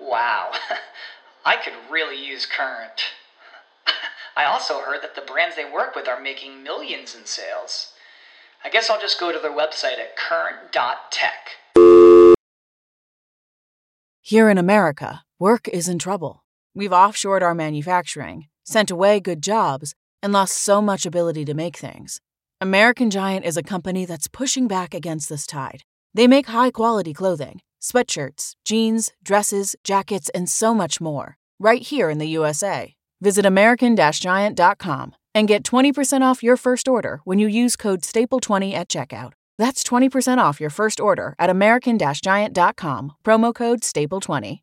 Wow, I could really use Current. I also heard that the brands they work with are making millions in sales. I guess I'll just go to their website at current.tech. Here in America, work is in trouble. We've offshored our manufacturing, sent away good jobs, and lost so much ability to make things. American Giant is a company that's pushing back against this tide. They make high quality clothing sweatshirts, jeans, dresses, jackets, and so much more, right here in the USA. Visit American Giant.com and get 20% off your first order when you use code STAPLE20 at checkout. That's 20% off your first order at American Giant.com, promo code STAPLE20.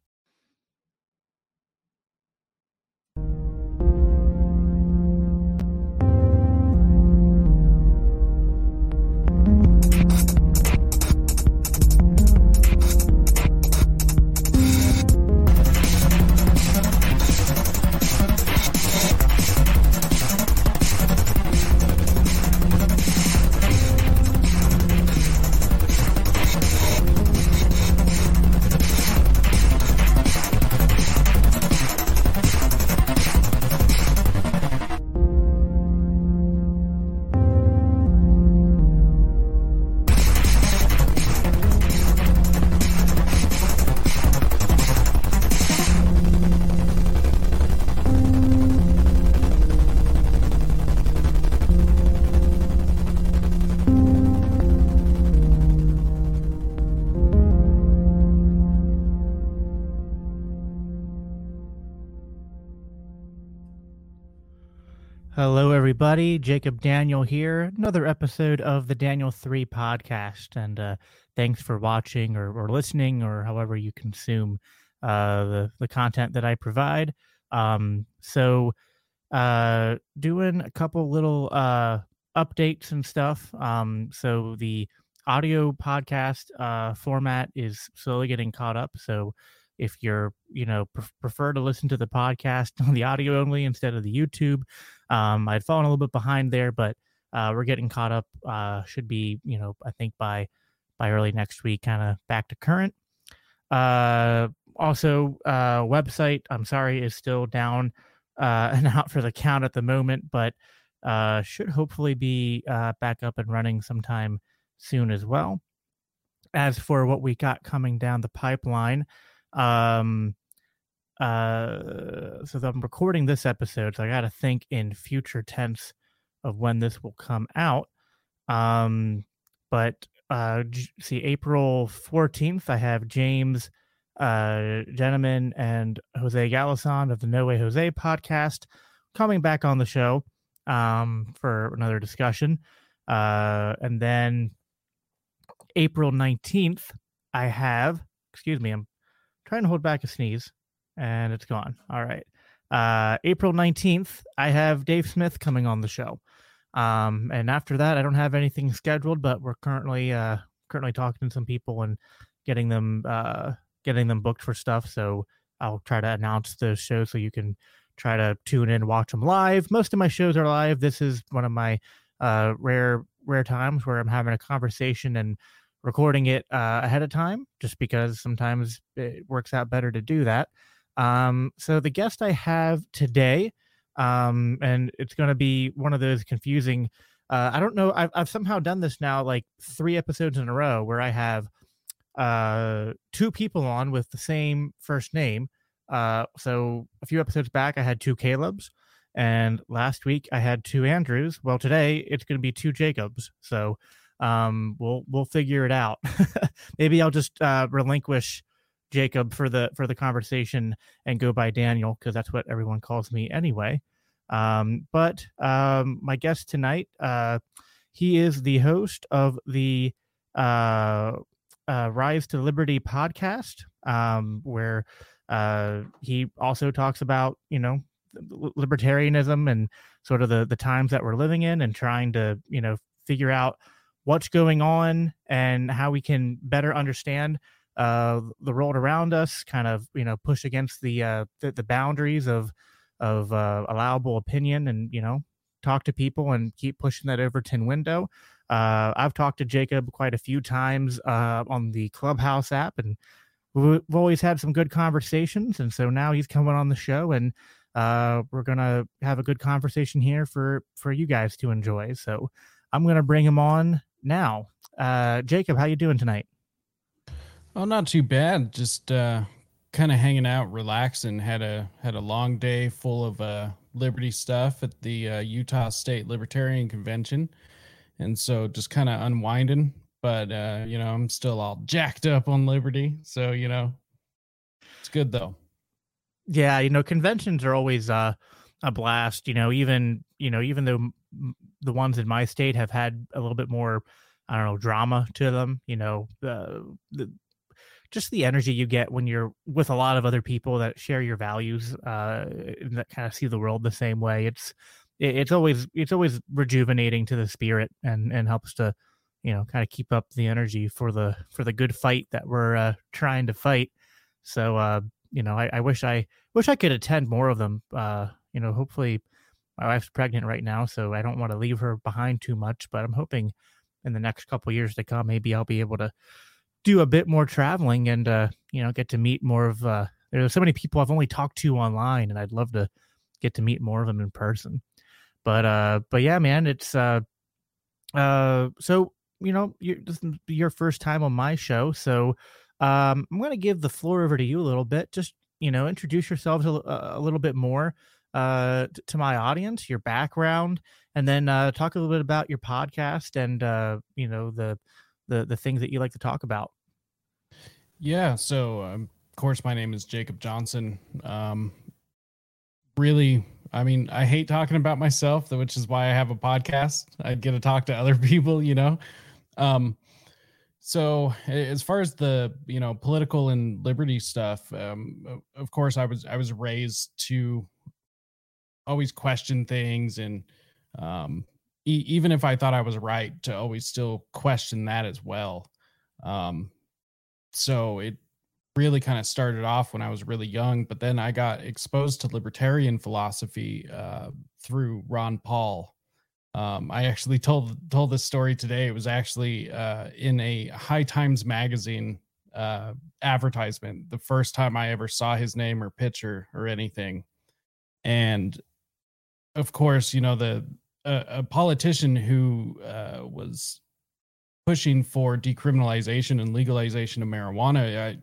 Hello, everybody. Jacob Daniel here. Another episode of the Daniel 3 podcast. And uh, thanks for watching or, or listening or however you consume uh, the, the content that I provide. Um, so, uh, doing a couple little uh, updates and stuff. Um, so, the audio podcast uh, format is slowly getting caught up. So, if you're you know pre- prefer to listen to the podcast on the audio only instead of the youtube. Um, i'd fallen a little bit behind there but uh, we're getting caught up uh, should be you know i think by by early next week kind of back to current. Uh, also uh, website i'm sorry is still down uh, and out for the count at the moment but uh, should hopefully be back up and running sometime soon as well. As for what we got coming down the pipeline um, uh, so I'm recording this episode, so I got to think in future tense of when this will come out. Um, but uh, see, April 14th, I have James uh, Gentleman and Jose Galison of the No Way Jose podcast coming back on the show um, for another discussion. Uh, and then April 19th, I have, excuse me, I'm trying to hold back a sneeze and it's gone. All right. Uh, April 19th, I have Dave Smith coming on the show. Um, and after that, I don't have anything scheduled, but we're currently, uh, currently talking to some people and getting them, uh, getting them booked for stuff. So I'll try to announce the show so you can try to tune in, watch them live. Most of my shows are live. This is one of my, uh, rare, rare times where I'm having a conversation and recording it uh, ahead of time just because sometimes it works out better to do that. Um, so the guest I have today, um, and it's going to be one of those confusing. Uh, I don't know. I've, I've somehow done this now like three episodes in a row where I have uh, two people on with the same first name. Uh, so a few episodes back, I had two Caleb's, and last week I had two Andrews. Well, today it's going to be two Jacobs. So um, we'll we'll figure it out. Maybe I'll just uh, relinquish Jacob for the for the conversation and go by Daniel because that's what everyone calls me anyway. Um, but um, my guest tonight, uh, he is the host of the uh, uh, Rise to Liberty podcast. um, where uh, he also talks about you know libertarianism and sort of the the times that we're living in and trying to you know figure out what's going on and how we can better understand uh, the world around us, kind of you know push against the uh, the, the boundaries of of uh, allowable opinion, and you know talk to people and keep pushing that Overton window. Uh, I've talked to Jacob quite a few times uh, on the Clubhouse app, and we've always had some good conversations. And so now he's coming on the show, and uh, we're gonna have a good conversation here for for you guys to enjoy. So I'm gonna bring him on now. Uh, Jacob, how you doing tonight? Oh, not too bad. Just uh, kind of hanging out, relaxing. Had a had a long day full of uh, liberty stuff at the uh, Utah State Libertarian Convention, and so just kind of unwinding. But uh, you know, I'm still all jacked up on liberty, so you know, it's good though. Yeah, you know, conventions are always uh, a blast. You know, even you know, even though the ones in my state have had a little bit more, I don't know, drama to them. You know, the the just the energy you get when you're with a lot of other people that share your values uh, that kind of see the world the same way it's it's always it's always rejuvenating to the spirit and and helps to you know kind of keep up the energy for the for the good fight that we're uh, trying to fight so uh you know I, I wish i wish i could attend more of them uh you know hopefully my wife's pregnant right now so i don't want to leave her behind too much but i'm hoping in the next couple years to come maybe i'll be able to do a bit more traveling and uh, you know get to meet more of. Uh, there's so many people I've only talked to online, and I'd love to get to meet more of them in person. But uh, but yeah, man, it's uh, uh, so you know, you're, this is your first time on my show, so um, I'm going to give the floor over to you a little bit. Just you know, introduce yourselves a, a little bit more uh, to my audience, your background, and then uh, talk a little bit about your podcast and uh, you know the the the things that you like to talk about. Yeah. So, um, of course, my name is Jacob Johnson. Um, really, I mean, I hate talking about myself, which is why I have a podcast. I get to talk to other people, you know. Um, so as far as the you know political and liberty stuff, um, of course, I was I was raised to always question things and um, e- even if I thought I was right, to always still question that as well. Um, so it really kind of started off when I was really young, but then I got exposed to libertarian philosophy uh, through Ron Paul. Um, I actually told told this story today. It was actually uh, in a High Times magazine uh, advertisement. The first time I ever saw his name or picture or anything, and of course, you know the a, a politician who uh, was pushing for decriminalization and legalization of marijuana, I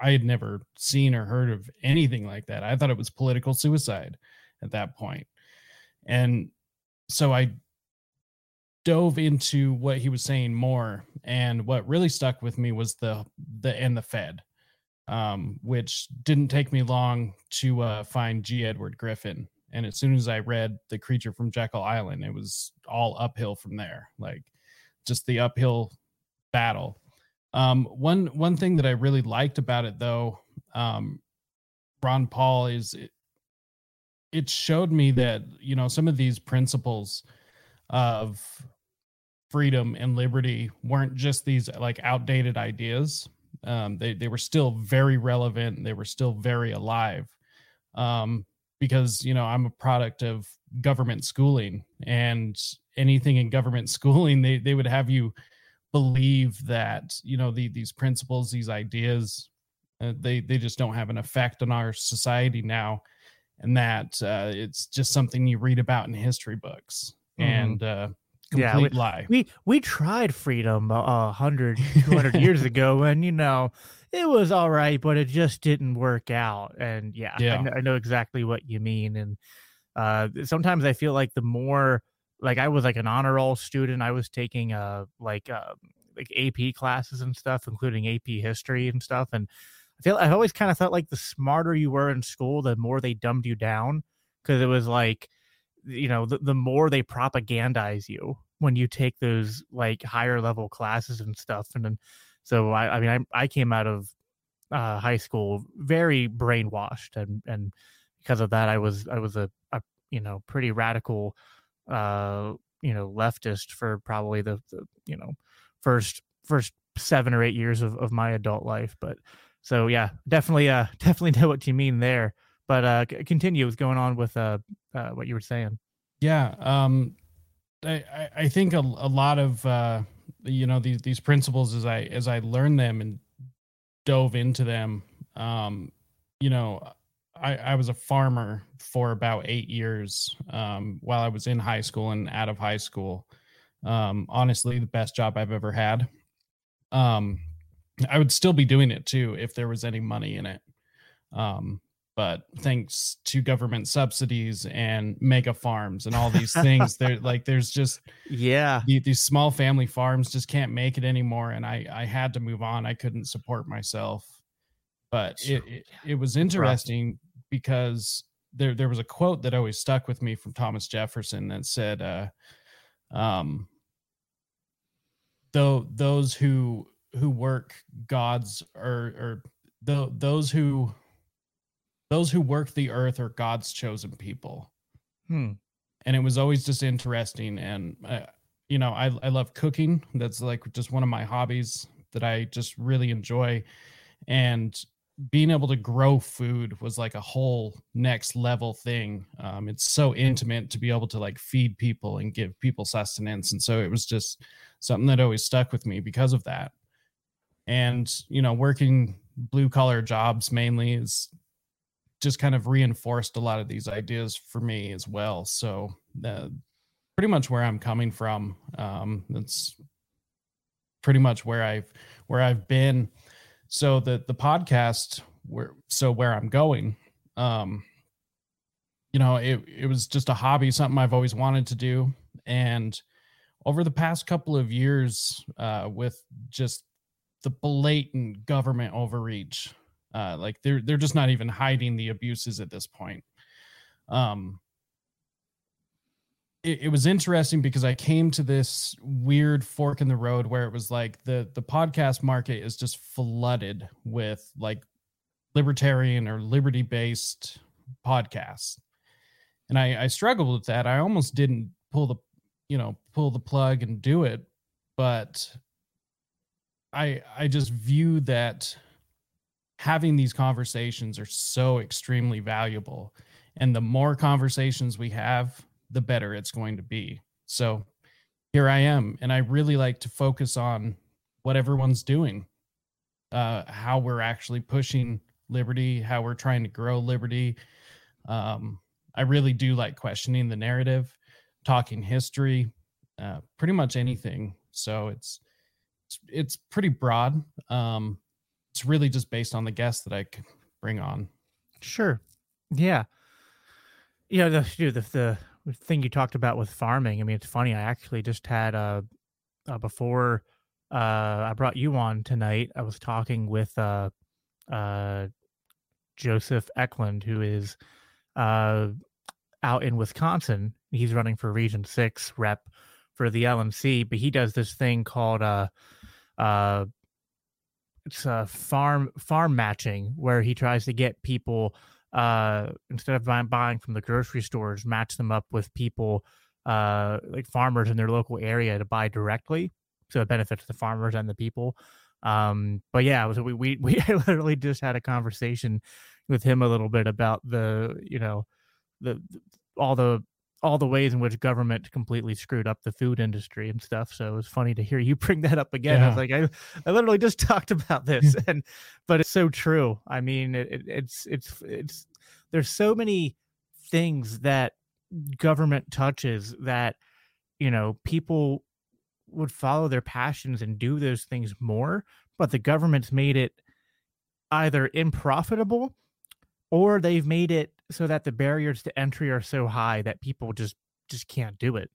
I had never seen or heard of anything like that. I thought it was political suicide at that point. And so I dove into what he was saying more and what really stuck with me was the the and the fed um, which didn't take me long to uh, find g edward griffin and as soon as i read the creature from jekyll island it was all uphill from there like just the uphill battle. Um, one one thing that I really liked about it, though, um, Ron Paul is it, it showed me that you know some of these principles of freedom and liberty weren't just these like outdated ideas. Um, they they were still very relevant. They were still very alive. Um, because you know I'm a product of government schooling, and anything in government schooling, they they would have you believe that you know the, these principles, these ideas, uh, they they just don't have an effect on our society now, and that uh, it's just something you read about in history books. Mm-hmm. And uh, complete yeah, we, lie. We we tried freedom a hundred, two hundred years ago, and you know it was all right, but it just didn't work out. And yeah, yeah. I, know, I know exactly what you mean. And uh, sometimes I feel like the more like I was like an honor roll student. I was taking uh like uh like AP classes and stuff, including AP history and stuff. And I feel I always kind of felt like the smarter you were in school, the more they dumbed you down because it was like you know the, the more they propagandize you when you take those like higher level classes and stuff. And then so I I mean I I came out of uh, high school very brainwashed, and and because of that, I was I was a, a you know pretty radical, uh, you know leftist for probably the, the you know first first seven or eight years of, of my adult life. But so yeah, definitely uh definitely know what you mean there. But uh continue with going on with uh, uh what you were saying. Yeah. Um I, I think a, a lot of uh you know these these principles as I as I learned them and dove into them um you know I, I was a farmer for about eight years um, while I was in high school and out of high school. Um, honestly, the best job I've ever had. Um, I would still be doing it too if there was any money in it. Um, but thanks to government subsidies and mega farms and all these things, there like there's just yeah. these, these small family farms just can't make it anymore, and I I had to move on. I couldn't support myself, but it it, it was interesting because there there was a quote that always stuck with me from Thomas Jefferson that said, uh, um, though those who who work God's or or the, those who those who work the earth are God's chosen people. Hmm. And it was always just interesting. And, uh, you know, I, I love cooking. That's like just one of my hobbies that I just really enjoy. And being able to grow food was like a whole next level thing. Um, it's so intimate to be able to like feed people and give people sustenance. And so it was just something that always stuck with me because of that. And, you know, working blue collar jobs mainly is just kind of reinforced a lot of these ideas for me as well. So uh, pretty much where I'm coming from. Um, that's pretty much where I've where I've been. So the the podcast where so where I'm going. Um, you know, it it was just a hobby, something I've always wanted to do, and over the past couple of years, uh, with just the blatant government overreach uh, like they're they're just not even hiding the abuses at this point. Um, it, it was interesting because I came to this weird fork in the road where it was like the the podcast market is just flooded with like libertarian or liberty based podcasts, and I, I struggled with that. I almost didn't pull the you know pull the plug and do it, but I I just view that having these conversations are so extremely valuable. And the more conversations we have, the better it's going to be. So here I am. And I really like to focus on what everyone's doing, uh, how we're actually pushing liberty, how we're trying to grow liberty. Um, I really do like questioning the narrative, talking history, uh, pretty much anything. So it's, it's, it's pretty broad. Um, it's really just based on the guests that I could bring on. Sure. Yeah. Yeah. The, the, the thing you talked about with farming. I mean, it's funny. I actually just had a, uh before uh I brought you on tonight. I was talking with uh uh Joseph Eklund, who is uh out in Wisconsin. He's running for Region Six rep for the LNC, but he does this thing called uh uh it's a farm farm matching where he tries to get people uh instead of buying, from the grocery stores match them up with people uh like farmers in their local area to buy directly. So it benefits the farmers and the people. Um but yeah so we we, we literally just had a conversation with him a little bit about the you know the all the all the ways in which government completely screwed up the food industry and stuff. So it was funny to hear you bring that up again. Yeah. I was like, I, I literally just talked about this, and but it's so true. I mean, it, it, it's it's it's there's so many things that government touches that you know people would follow their passions and do those things more, but the government's made it either unprofitable or they've made it so that the barriers to entry are so high that people just just can't do it.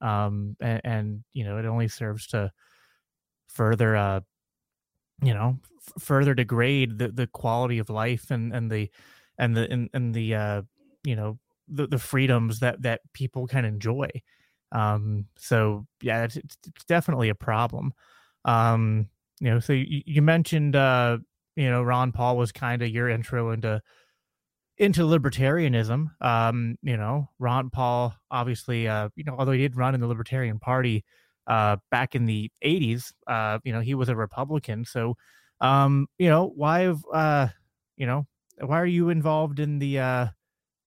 Um and, and you know it only serves to further uh you know f- further degrade the the quality of life and and the and the and, and the uh you know the, the freedoms that that people can enjoy. Um so yeah it's, it's definitely a problem. Um you know so you, you mentioned uh you know, Ron Paul was kind of your intro into into libertarianism. Um, you know, Ron Paul obviously, uh, you know, although he did run in the Libertarian Party uh, back in the '80s, uh, you know, he was a Republican. So, um, you know, why have uh, you know, why are you involved in the uh,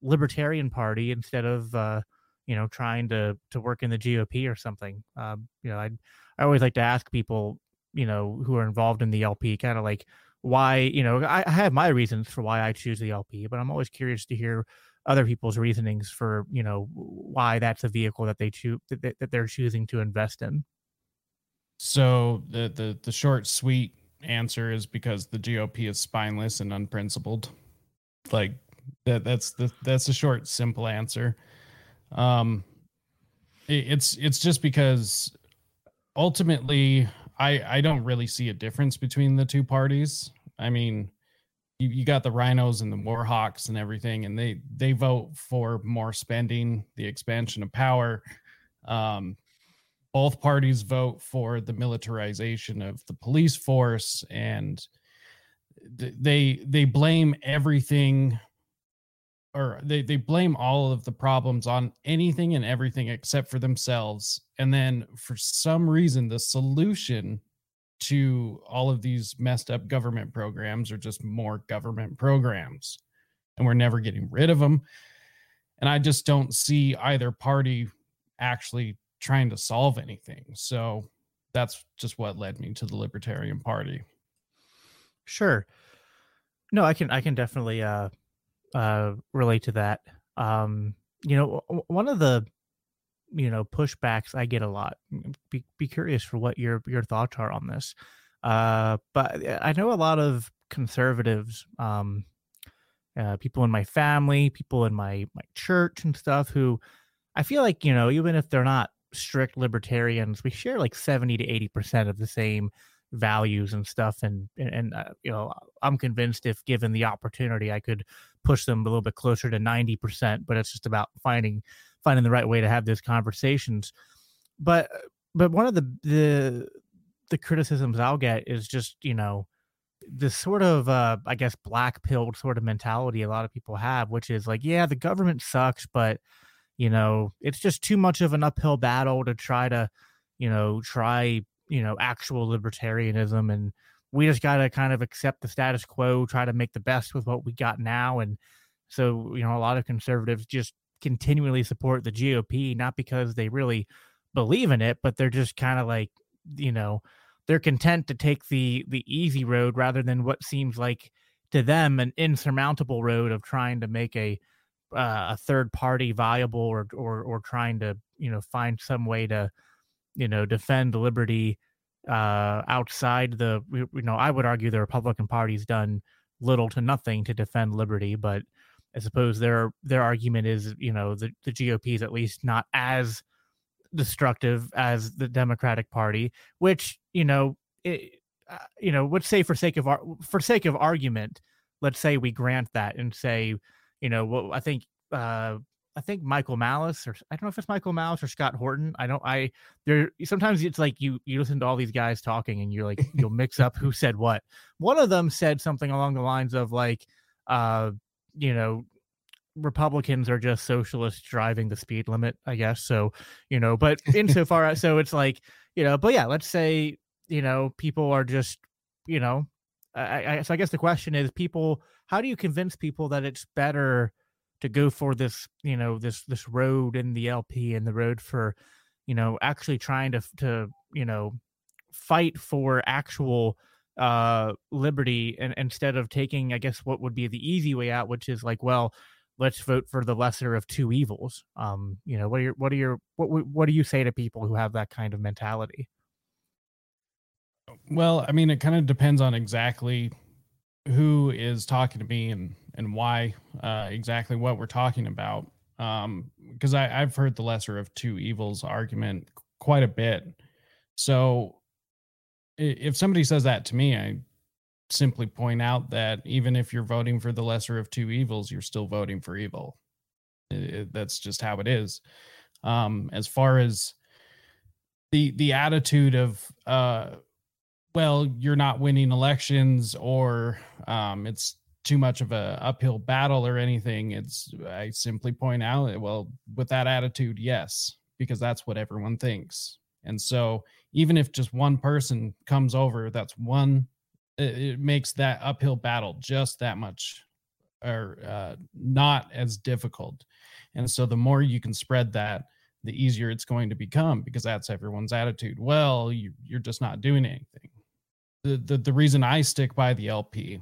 Libertarian Party instead of uh, you know, trying to to work in the GOP or something? Um, you know, I I always like to ask people, you know, who are involved in the LP, kind of like why you know I, I have my reasons for why I choose the LP, but I'm always curious to hear other people's reasonings for you know why that's a vehicle that they choose that, that they're choosing to invest in. So the the the short sweet answer is because the GOP is spineless and unprincipled. Like that that's the that's the short simple answer. Um it, it's it's just because ultimately I I don't really see a difference between the two parties. I mean, you, you got the RINOs and the warhawks and everything, and they they vote for more spending, the expansion of power. Um, both parties vote for the militarization of the police force, and they they blame everything or they, they blame all of the problems on anything and everything except for themselves. And then for some reason the solution to all of these messed up government programs are just more government programs and we're never getting rid of them and i just don't see either party actually trying to solve anything. So that's just what led me to the libertarian party. Sure. No i can i can definitely uh uh relate to that um you know one of the you know pushbacks I get a lot. Be be curious for what your your thoughts are on this. Uh, but I know a lot of conservatives, um, uh, people in my family, people in my my church and stuff who I feel like you know even if they're not strict libertarians, we share like seventy to eighty percent of the same values and stuff and and uh, you know i'm convinced if given the opportunity i could push them a little bit closer to 90% but it's just about finding finding the right way to have those conversations. But but one of the the the criticisms I'll get is just you know this sort of uh I guess black pilled sort of mentality a lot of people have, which is like yeah the government sucks, but you know it's just too much of an uphill battle to try to you know try you know actual libertarianism and we just got to kind of accept the status quo try to make the best with what we got now and so you know a lot of conservatives just continually support the GOP, not because they really believe in it, but they're just kind of like, you know, they're content to take the the easy road rather than what seems like to them an insurmountable road of trying to make a uh, a third party viable or or or trying to you know find some way to you know defend liberty uh outside the you know I would argue the Republican Party's done little to nothing to defend liberty but I suppose their their argument is, you know, the, the GOP is at least not as destructive as the Democratic Party, which you know, it, uh, you know, let's say for sake of for sake of argument, let's say we grant that and say, you know, well, I think uh, I think Michael Malice or I don't know if it's Michael Malice or Scott Horton. I don't. I there sometimes it's like you you listen to all these guys talking and you're like you'll mix up who said what. One of them said something along the lines of like, uh, you know, Republicans are just socialists driving the speed limit, I guess. So, you know, but insofar as so it's like, you know, but yeah, let's say, you know, people are just, you know, I, I so I guess the question is people, how do you convince people that it's better to go for this, you know, this this road in the LP and the road for, you know, actually trying to to, you know, fight for actual uh liberty and instead of taking i guess what would be the easy way out which is like well let's vote for the lesser of two evils. Um you know what are your what are your what what do you say to people who have that kind of mentality? Well i mean it kind of depends on exactly who is talking to me and and why uh exactly what we're talking about um because i i've heard the lesser of two evils argument quite a bit so if somebody says that to me, I simply point out that even if you're voting for the lesser of two evils, you're still voting for evil. It, that's just how it is. Um, as far as the the attitude of uh, well, you're not winning elections or um, it's too much of a uphill battle or anything. It's I simply point out, well, with that attitude, yes, because that's what everyone thinks. And so even if just one person comes over, that's one it, it makes that uphill battle just that much or uh, not as difficult. And so the more you can spread that, the easier it's going to become because that's everyone's attitude. Well, you, you're just not doing anything. The, the the reason I stick by the LP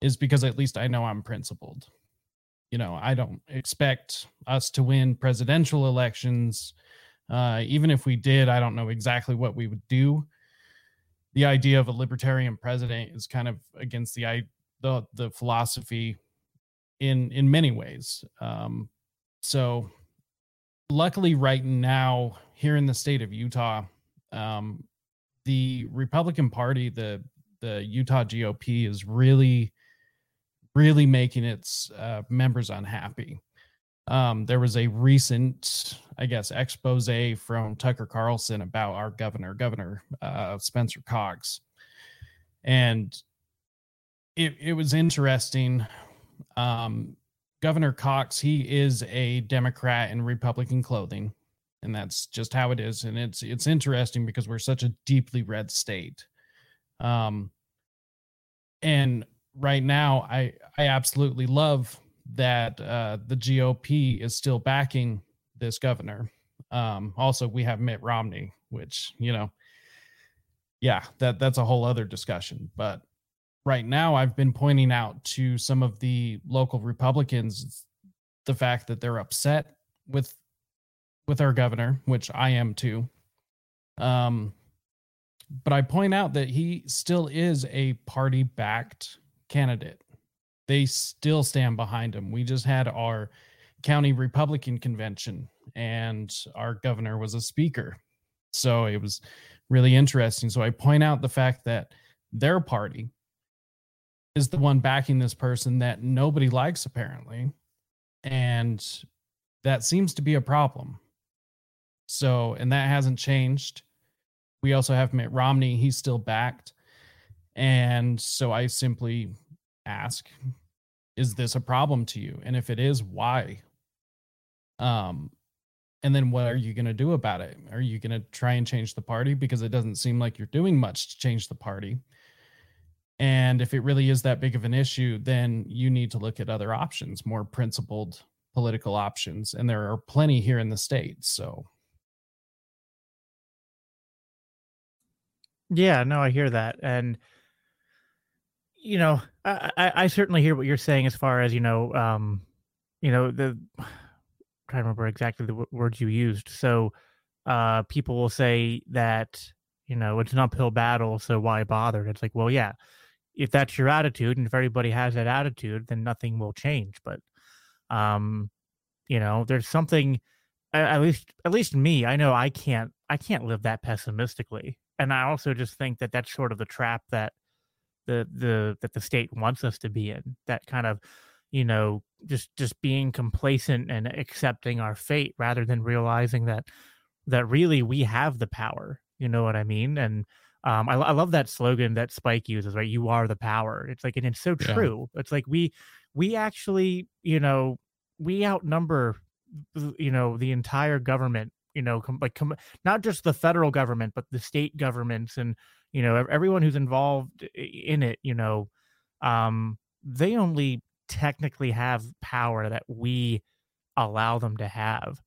is because at least I know I'm principled. You know, I don't expect us to win presidential elections. Uh, even if we did, I don't know exactly what we would do. The idea of a libertarian president is kind of against the the the philosophy in in many ways. Um, so luckily right now here in the state of Utah, um, the Republican Party, the the Utah GOP is really, really making its uh, members unhappy. Um, there was a recent, I guess, expose from Tucker Carlson about our governor, Governor uh, Spencer Cox, and it it was interesting. Um, Governor Cox, he is a Democrat in Republican clothing, and that's just how it is. And it's it's interesting because we're such a deeply red state. Um, and right now, I I absolutely love that uh, the GOP is still backing this governor. Um, also, we have Mitt Romney, which you know, yeah, that that's a whole other discussion. But right now I've been pointing out to some of the local Republicans the fact that they're upset with with our governor, which I am too. Um but I point out that he still is a party backed candidate. They still stand behind him. We just had our county Republican convention and our governor was a speaker. So it was really interesting. So I point out the fact that their party is the one backing this person that nobody likes apparently and that seems to be a problem so and that hasn't changed we also have mitt romney he's still backed and so i simply ask is this a problem to you and if it is why um and then what are you going to do about it are you going to try and change the party because it doesn't seem like you're doing much to change the party and if it really is that big of an issue, then you need to look at other options, more principled political options. And there are plenty here in the States. So, yeah, no, I hear that. And, you know, I, I, I certainly hear what you're saying as far as, you know, um, you know, the, I'm trying to remember exactly the w- words you used. So, uh, people will say that, you know, it's an uphill battle. So why bother? It's like, well, yeah, if that's your attitude and if everybody has that attitude then nothing will change but um you know there's something at least at least me i know i can't i can't live that pessimistically and i also just think that that's sort of the trap that the the that the state wants us to be in that kind of you know just just being complacent and accepting our fate rather than realizing that that really we have the power you know what i mean and um, I, I love that slogan that Spike uses, right? You are the power. It's like, and it's so true. Yeah. It's like we, we actually, you know, we outnumber, you know, the entire government. You know, com- like com- not just the federal government, but the state governments and you know everyone who's involved in it. You know, um, they only technically have power that we allow them to have,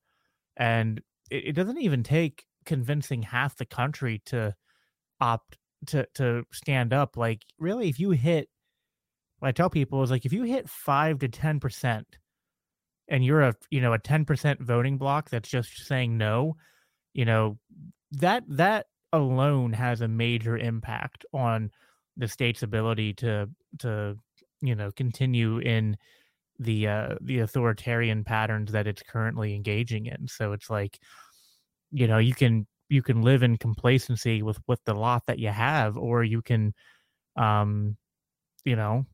and it, it doesn't even take convincing half the country to opt to to stand up like really if you hit what i tell people is like if you hit 5 to 10% and you're a you know a 10% voting block that's just saying no you know that that alone has a major impact on the state's ability to to you know continue in the uh the authoritarian patterns that it's currently engaging in. So it's like you know you can you can live in complacency with with the lot that you have or you can um you know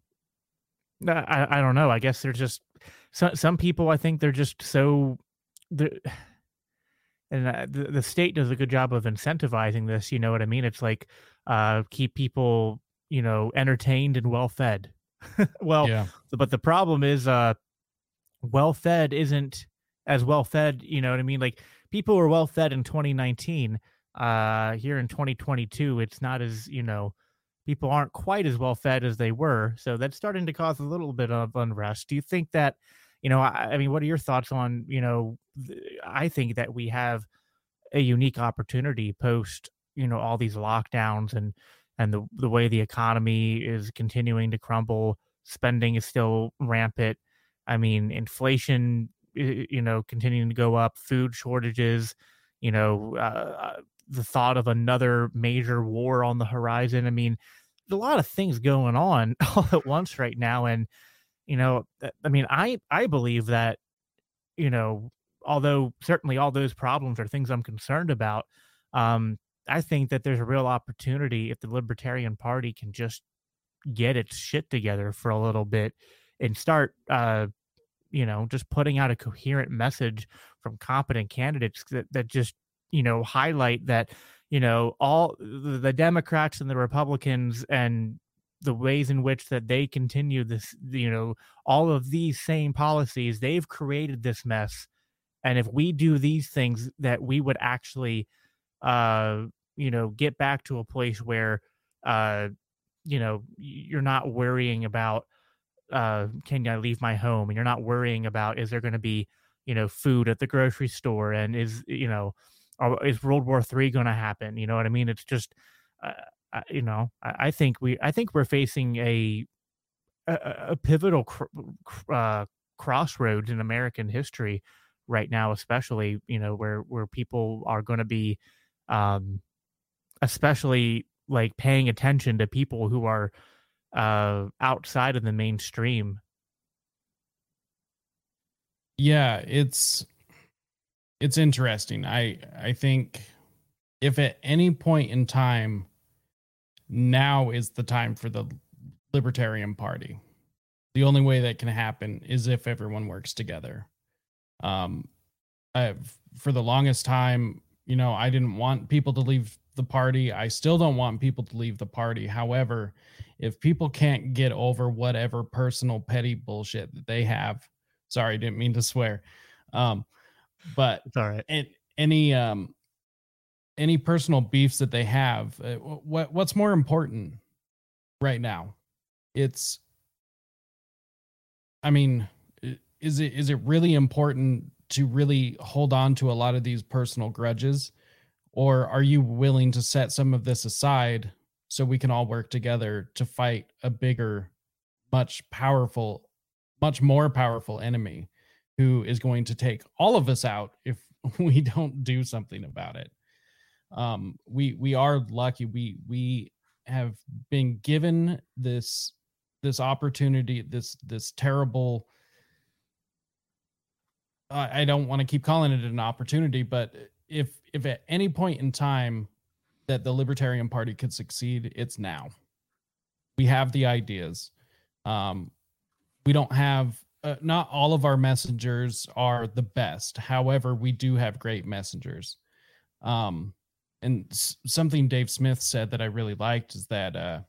i i don't know. I guess there's just some some people i think they're just so they're, and uh, the, the state does a good job of incentivizing this. You know what I mean? It's like uh, keep people, you know, entertained and well fed. well, yeah. but the problem is, uh, well fed isn't as well fed. You know what I mean? Like people were well fed in 2019. Uh, here in 2022, it's not as you know, people aren't quite as well fed as they were. So that's starting to cause a little bit of unrest. Do you think that? You know, I, I mean, what are your thoughts on you know? I think that we have a unique opportunity post you know all these lockdowns and and the the way the economy is continuing to crumble spending is still rampant i mean inflation you know continuing to go up food shortages you know uh, the thought of another major war on the horizon i mean a lot of things going on all at once right now and you know i mean i i believe that you know although certainly all those problems are things i'm concerned about um i think that there's a real opportunity if the libertarian party can just get its shit together for a little bit and start uh you know just putting out a coherent message from competent candidates that, that just you know highlight that you know all the democrats and the republicans and the ways in which that they continue this you know all of these same policies they've created this mess. And if we do these things that we would actually uh you know get back to a place where uh you know you're not worrying about uh can i leave my home? And you're not worrying about is there going to be you know food at the grocery store? And is you know is world war three going to happen? You know what i mean? It's just uh, you know I, I, think we i think we're facing a a, a pivotal cr- uh, crossroads in american history right now especially you know where where people are going to be um especially like paying attention to people who are uh outside of the mainstream. Yeah it's it's interesting. I i think if at any point in time now is the time for the libertarian party the only way that can happen is if everyone works together um, I've, for the longest time, you know, I didn't want people to leave the party. I still don't want people to leave the party. However, if people can't get over whatever personal petty bullshit that they have, sorry, didn't mean to swear. Um, but it's all right. And any um any personal beefs that they have, uh, what what's more important right now? It's I mean, is it is it really important to really hold on to a lot of these personal grudges or are you willing to set some of this aside so we can all work together to fight a bigger much powerful much more powerful enemy who is going to take all of us out if we don't do something about it um we we are lucky we we have been given this this opportunity this this terrible I don't want to keep calling it an opportunity, but if if at any point in time that the Libertarian Party could succeed, it's now. We have the ideas. Um, we don't have uh, not all of our messengers are the best. However, we do have great messengers. Um, and something Dave Smith said that I really liked is that uh,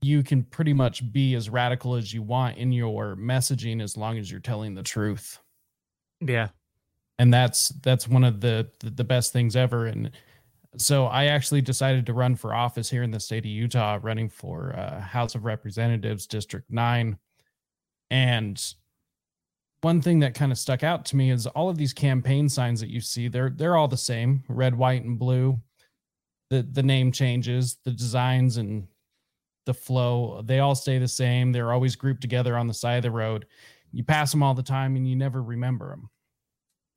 you can pretty much be as radical as you want in your messaging as long as you're telling the truth. Yeah. And that's that's one of the, the best things ever and so I actually decided to run for office here in the state of Utah running for uh, House of Representatives District 9 and one thing that kind of stuck out to me is all of these campaign signs that you see they're they're all the same red white and blue the the name changes the designs and the flow they all stay the same they're always grouped together on the side of the road you pass them all the time and you never remember them.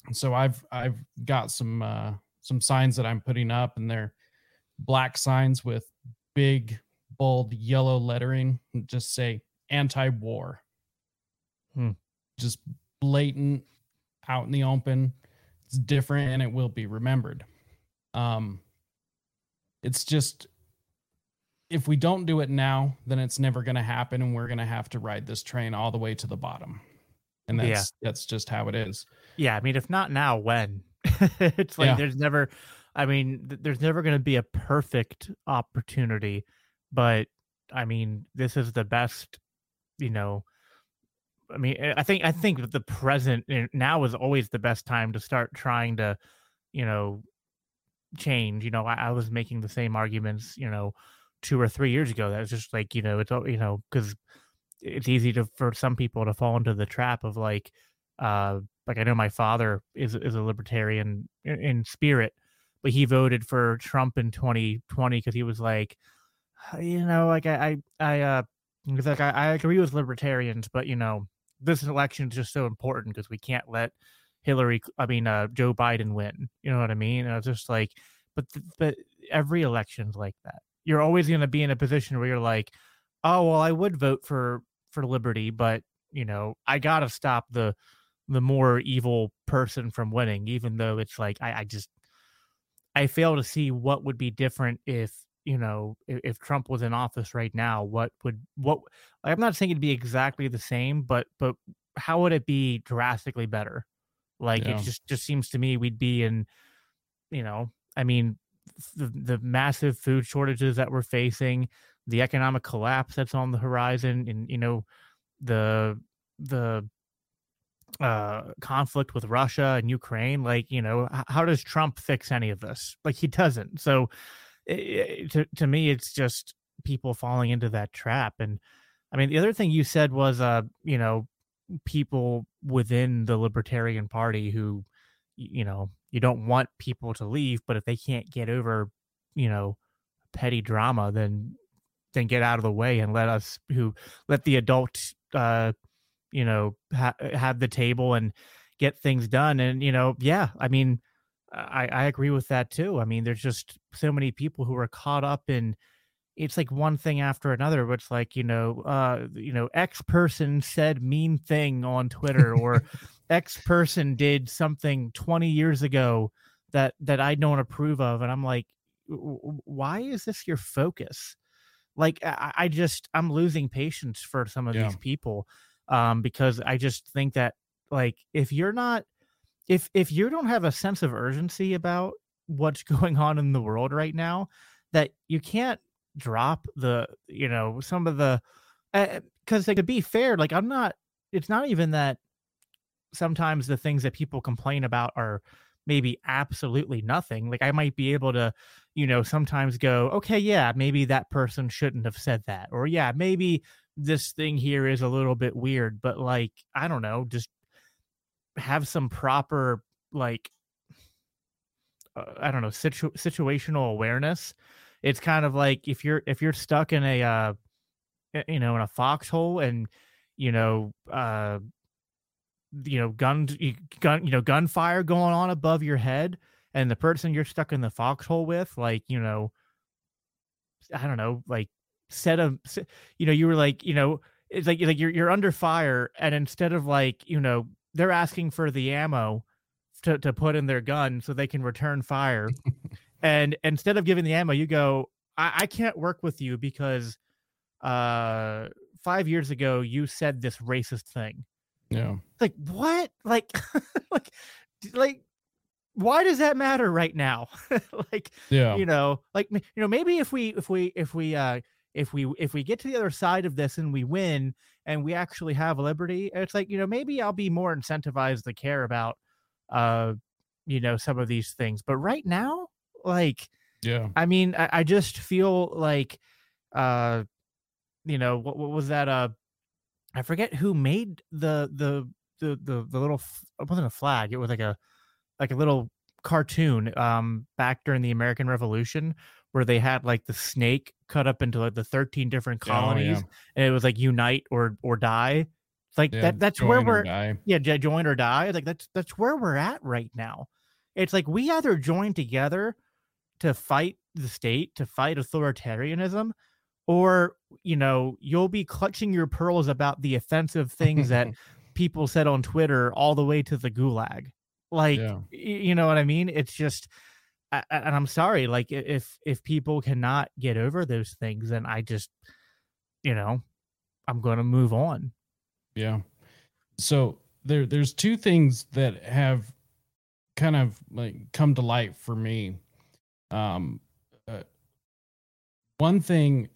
And so I've I've got some uh, some signs that I'm putting up, and they're black signs with big bold yellow lettering, just say anti-war. Hmm. Just blatant, out in the open. It's different, and it will be remembered. Um, it's just if we don't do it now, then it's never going to happen, and we're going to have to ride this train all the way to the bottom. And that's yeah. that's just how it is. Yeah, I mean, if not now, when? it's like Yeah. there's never, I mean, th- there's never going to be a perfect opportunity, but I mean, this is the best, you know. I mean, eh, I think I think the present eh, now is always the best time to start trying to, you know, change. You know, I, I was making the same arguments, you know, two or three years ago. That was just like, you know, it's you know, because it's easy to for some people to fall into the trap of like, uh, like I know my father is is a libertarian in, in spirit, but he voted for Trump in 2020 because he was like, you know, like I I, I uh, like I, I agree with libertarians, but you know, this election is just so important because we can't let Hillary, I mean, uh, Joe Biden win. You know what I mean? And I was just like, but th- but every election's like that. You're always going to be in a position where you're like, oh well, I would vote for for liberty, but you know, I gotta stop the the more evil person from winning, even though it's like I, I just I fail to see what would be different if you know if, if Trump was in office right now. What would what I'm not saying it'd be exactly the same, but but how would it be drastically better? Like Yeah. it just just seems to me we'd be in, you know, I mean, the the massive food shortages that we're facing, the economic collapse that's on the horizon, and you know, the the uh conflict with Russia and Ukraine like you know how does Trump fix any of this like he doesn't so i i- to to me it's just people falling into that trap and I mean the other thing you said was uh you know people within the libertarian party who you know you don't want people to leave but if they can't get over you know petty drama then then get out of the way and let us who let the adult, uh you know ha- have the table and get things done and you know yeah i mean i i agree with that too i mean there's just so many people who are caught up in it's like one thing after another where it's like you know uh you know x person said mean thing on twitter or x person did something 20 years ago that that i don't approve of and i'm like "W- w- why is this your focus like i, I just i'm losing patience for some of Yeah. these people um because i just think that like if you're not if if you don't have a sense of urgency about what's going on in the world right now that you can't drop the you know some of the eh, because like to be fair like i'm not it's not even that sometimes the things that people complain about are maybe absolutely nothing like i might be able to you know sometimes go okay yeah maybe that person shouldn't have said that or yeah maybe this thing here is a little bit weird but like i don't know just have some proper like uh, i don't know situ- situational awareness it's kind of like if you're if you're stuck in a uh you know in a foxhole and you know uh you know gun gun you know gunfire going on above your head and the person you're stuck in the foxhole with like you know i don't know like set a you know you were like you know it's like like you're you're under fire and instead of like you know they're asking for the ammo to to put in their gun so they can return fire and instead of giving the ammo you go I, I can't work with you because uh five years ago you said this racist thing Yeah. like what like like like why does that matter right now like Yeah. you know like you know maybe if we if we if we uh if we if we get to the other side of this and we win and we actually have liberty it's like you know maybe i'll be more incentivized to care about uh you know some of these things but right now like Yeah. I mean, I, I just feel like, uh, you know, what, what was that? Uh, I forget who made the the the the, the little. It wasn't a flag. It was like a like a little cartoon. Um, back during the American Revolution, where they had like the snake cut up into like the thirteen different Oh, yeah. colonies, and it was like unite or or die. It's like Yeah, that. That's where we're yeah join or die like that's that's where we're at right now it's like we either join together to fight the state to fight authoritarianism or you know you'll be clutching your pearls about the offensive things that people said on twitter all the way to the gulag like Yeah. you know what i mean it's just I- and i'm sorry like if if people cannot get over those things then i just you know i'm gonna move on Yeah. So there there's two things that have kind of like come to light for me. Um, uh, one thing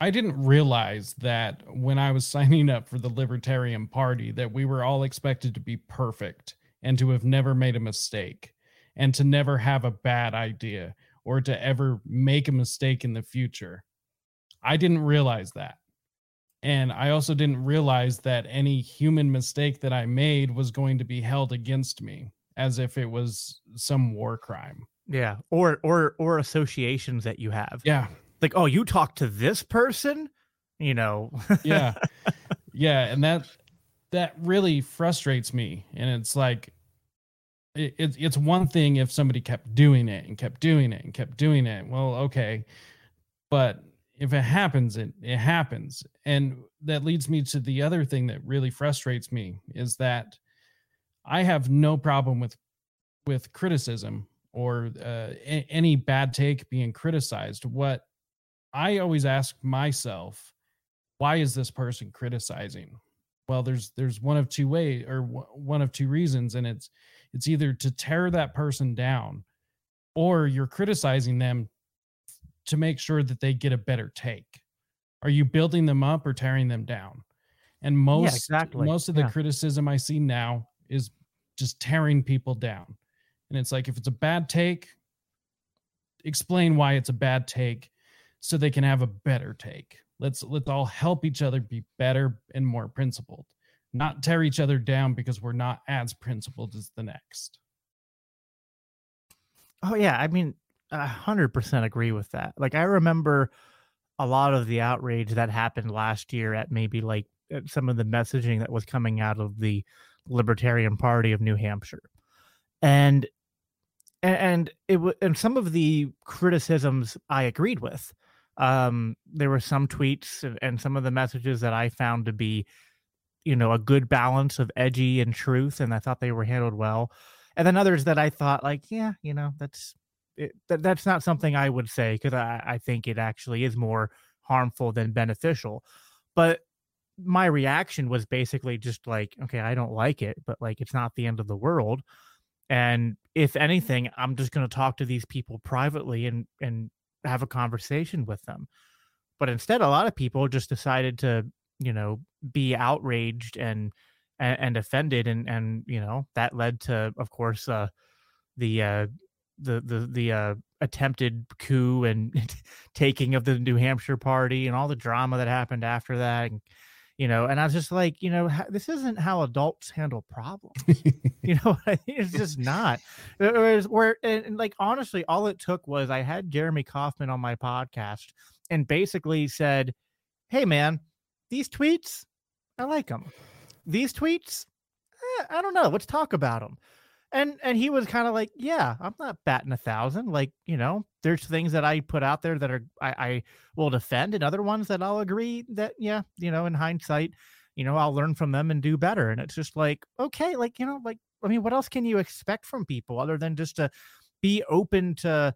I didn't realize that when I was signing up for the Libertarian Party that we were all expected to be perfect and to have never made a mistake and to never have a bad idea or to ever make a mistake in the future. I didn't realize that. And I also didn't realize that any human mistake that I made was going to be held against me as if it was some war crime. Yeah. Or or or associations that you have. Yeah. Like, oh, you talk to this person? You know. yeah. Yeah. And that that really frustrates me. And it's like it, it, it's one thing if somebody kept doing it and kept doing it and kept doing it. Well, okay. But if it happens, it, it happens. And that leads me to the other thing that really frustrates me is that I have no problem with with criticism or uh, a- any bad take being criticized. What I always ask myself, why is this person criticizing? Well, there's there's one of two ways or w- one of two reasons, and it's it's either to tear that person down, or you're criticizing them to make sure that they get a better take. Are you building them up or tearing them down? And most exactly. most of the Yeah. criticism I see now is just tearing people down. And it's like if it's a bad take, explain why it's a bad take so they can have a better take. Let's let's all help each other be better and more principled. Not tear each other down because we're not as principled as the next. Oh yeah, I mean, hundred percent agree with that. Like I remember a lot of the outrage that happened last year at maybe like at some of the messaging that was coming out of the Libertarian Party of New Hampshire, and and, and it was and some of the criticisms I agreed with. Um, there were some tweets and, and some of the messages that I found to be, you know, a good balance of edgy and truth, and I thought they were handled well and then others that I thought like, yeah, you know, that's it, that, that's not something I would say because I, I think it actually is more harmful than beneficial. But my reaction was basically just like, okay, I don't like it, but like it's not the end of the world. And if anything, I'm just going to talk to these people privately and and have a conversation with them. But instead, a lot of people just decided to, you know, be outraged and and, and offended, and and you know that led to, of course, uh, the uh, the the the uh, attempted coup and taking of the New Hampshire party and all the drama that happened after that. And, you know, and I was just like, you know, this isn't how adults handle problems. you know, it's just not. Whereas, where and, like honestly, all it took was I had Jeremy Kauffman on my podcast and basically said, "Hey, man, these tweets, I like them. These tweets, eh, I don't know. Let's talk about them." And and he was kind of like, "Yeah, I'm not batting a thousand. Like, you know, there's things that I put out there that are I, I will defend, and other ones that I'll agree that, yeah, you know, in hindsight." You know, I'll learn from them and do better. And it's just like, okay, like, you know, like I mean, what else can you expect from people other than just to be open to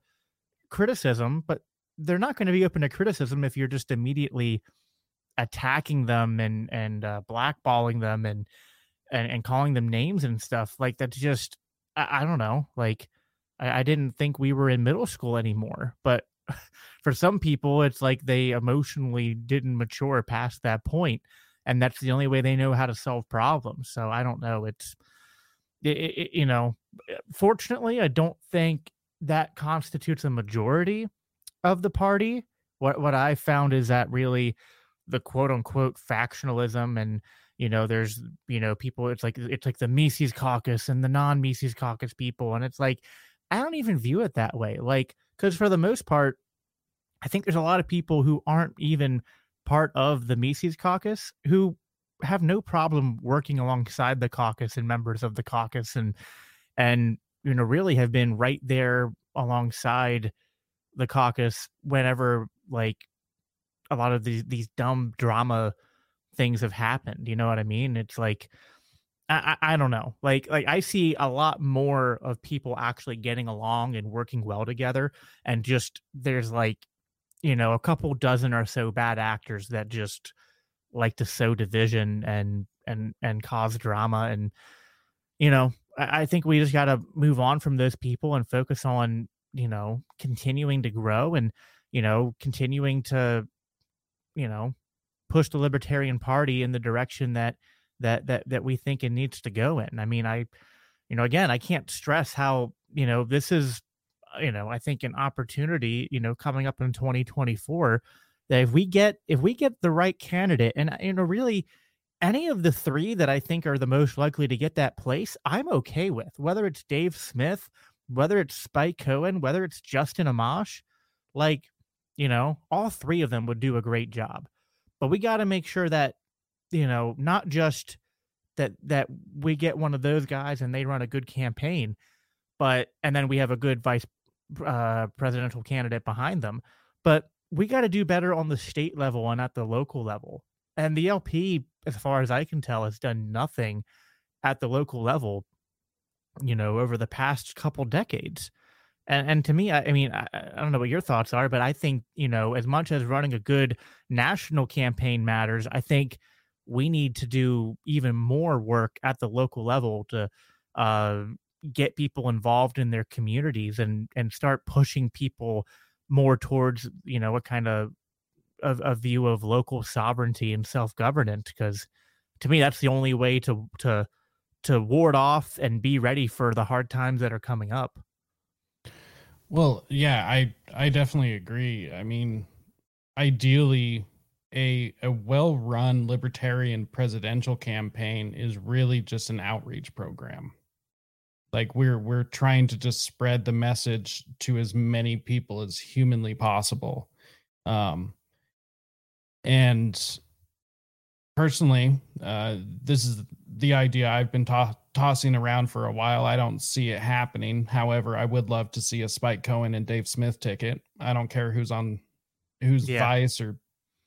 criticism? But they're not going to be open to criticism if you're just immediately attacking them and and uh, blackballing them and, and and calling them names and stuff. Like that's just I, I don't know. Like I, I didn't think we were in middle school anymore, but for some people, it's like they emotionally didn't mature past that point, and that's the only way they know how to solve problems. So I don't know. It's it, it, you know, fortunately, I don't think that constitutes a majority of the party. What what I found is that really the quote unquote factionalism and you know there's you know people it's like it's like the Mises caucus and the non Mises caucus people and it's like I don't even view it that way like cuz for the most part I think there's a lot of people who aren't even part of the Mises caucus who have no problem working alongside the caucus and members of the caucus and and you know really have been right there alongside the caucus whenever like a lot of these these dumb drama things have happened you know what i mean? It's like I, I I don't know. Like like i see a lot more of people actually getting along and working well together and just there's like you know a couple dozen or so bad actors that just like to sow division and and and cause drama and you know I, I think we just got to move on from those people and focus on you know continuing to grow and you know continuing to you know push the libertarian party in the direction that that that that we think it needs to go in. I mean i you know again i can't stress how you know this is uh, you know i think an opportunity you know coming up in 2024 that if we get if we get the right candidate and uh, you know really any of the three that i think are the most likely to get that place i'm okay with. Whether it's dave smith whether it's spike cohen whether it's justin amash like you know all three of them would do a great job. But we got to make sure that you know not just that that we get one of those guys and they run a good campaign but and then we have a good vice uh, presidential candidate behind them but we got to do better on the state level and at the local level. And the lp as far as i can tell has done nothing at the local level you know over the past couple decades and and to me, I, I mean, I, I, don't know what your thoughts are, but I think you know, as much as running a good national campaign matters, I think we need to do even more work at the local level to uh, get people involved in their communities and and start pushing people more towards you know a kind of a, a view of local sovereignty and self governance. Because to me, that's the only way to to to ward off and be ready for the hard times that are coming up. Well, yeah, I I definitely agree. I mean, ideally a a well-run libertarian presidential campaign is really just an outreach program. Like we're we're trying to just spread the message to as many people as humanly possible. Um and personally, uh this is the idea I've been ta- tossing around for a while. I don't see it happening. However, I would love to see a Spike Cohen and Dave Smith ticket. I don't care who's on who's yeah. vice or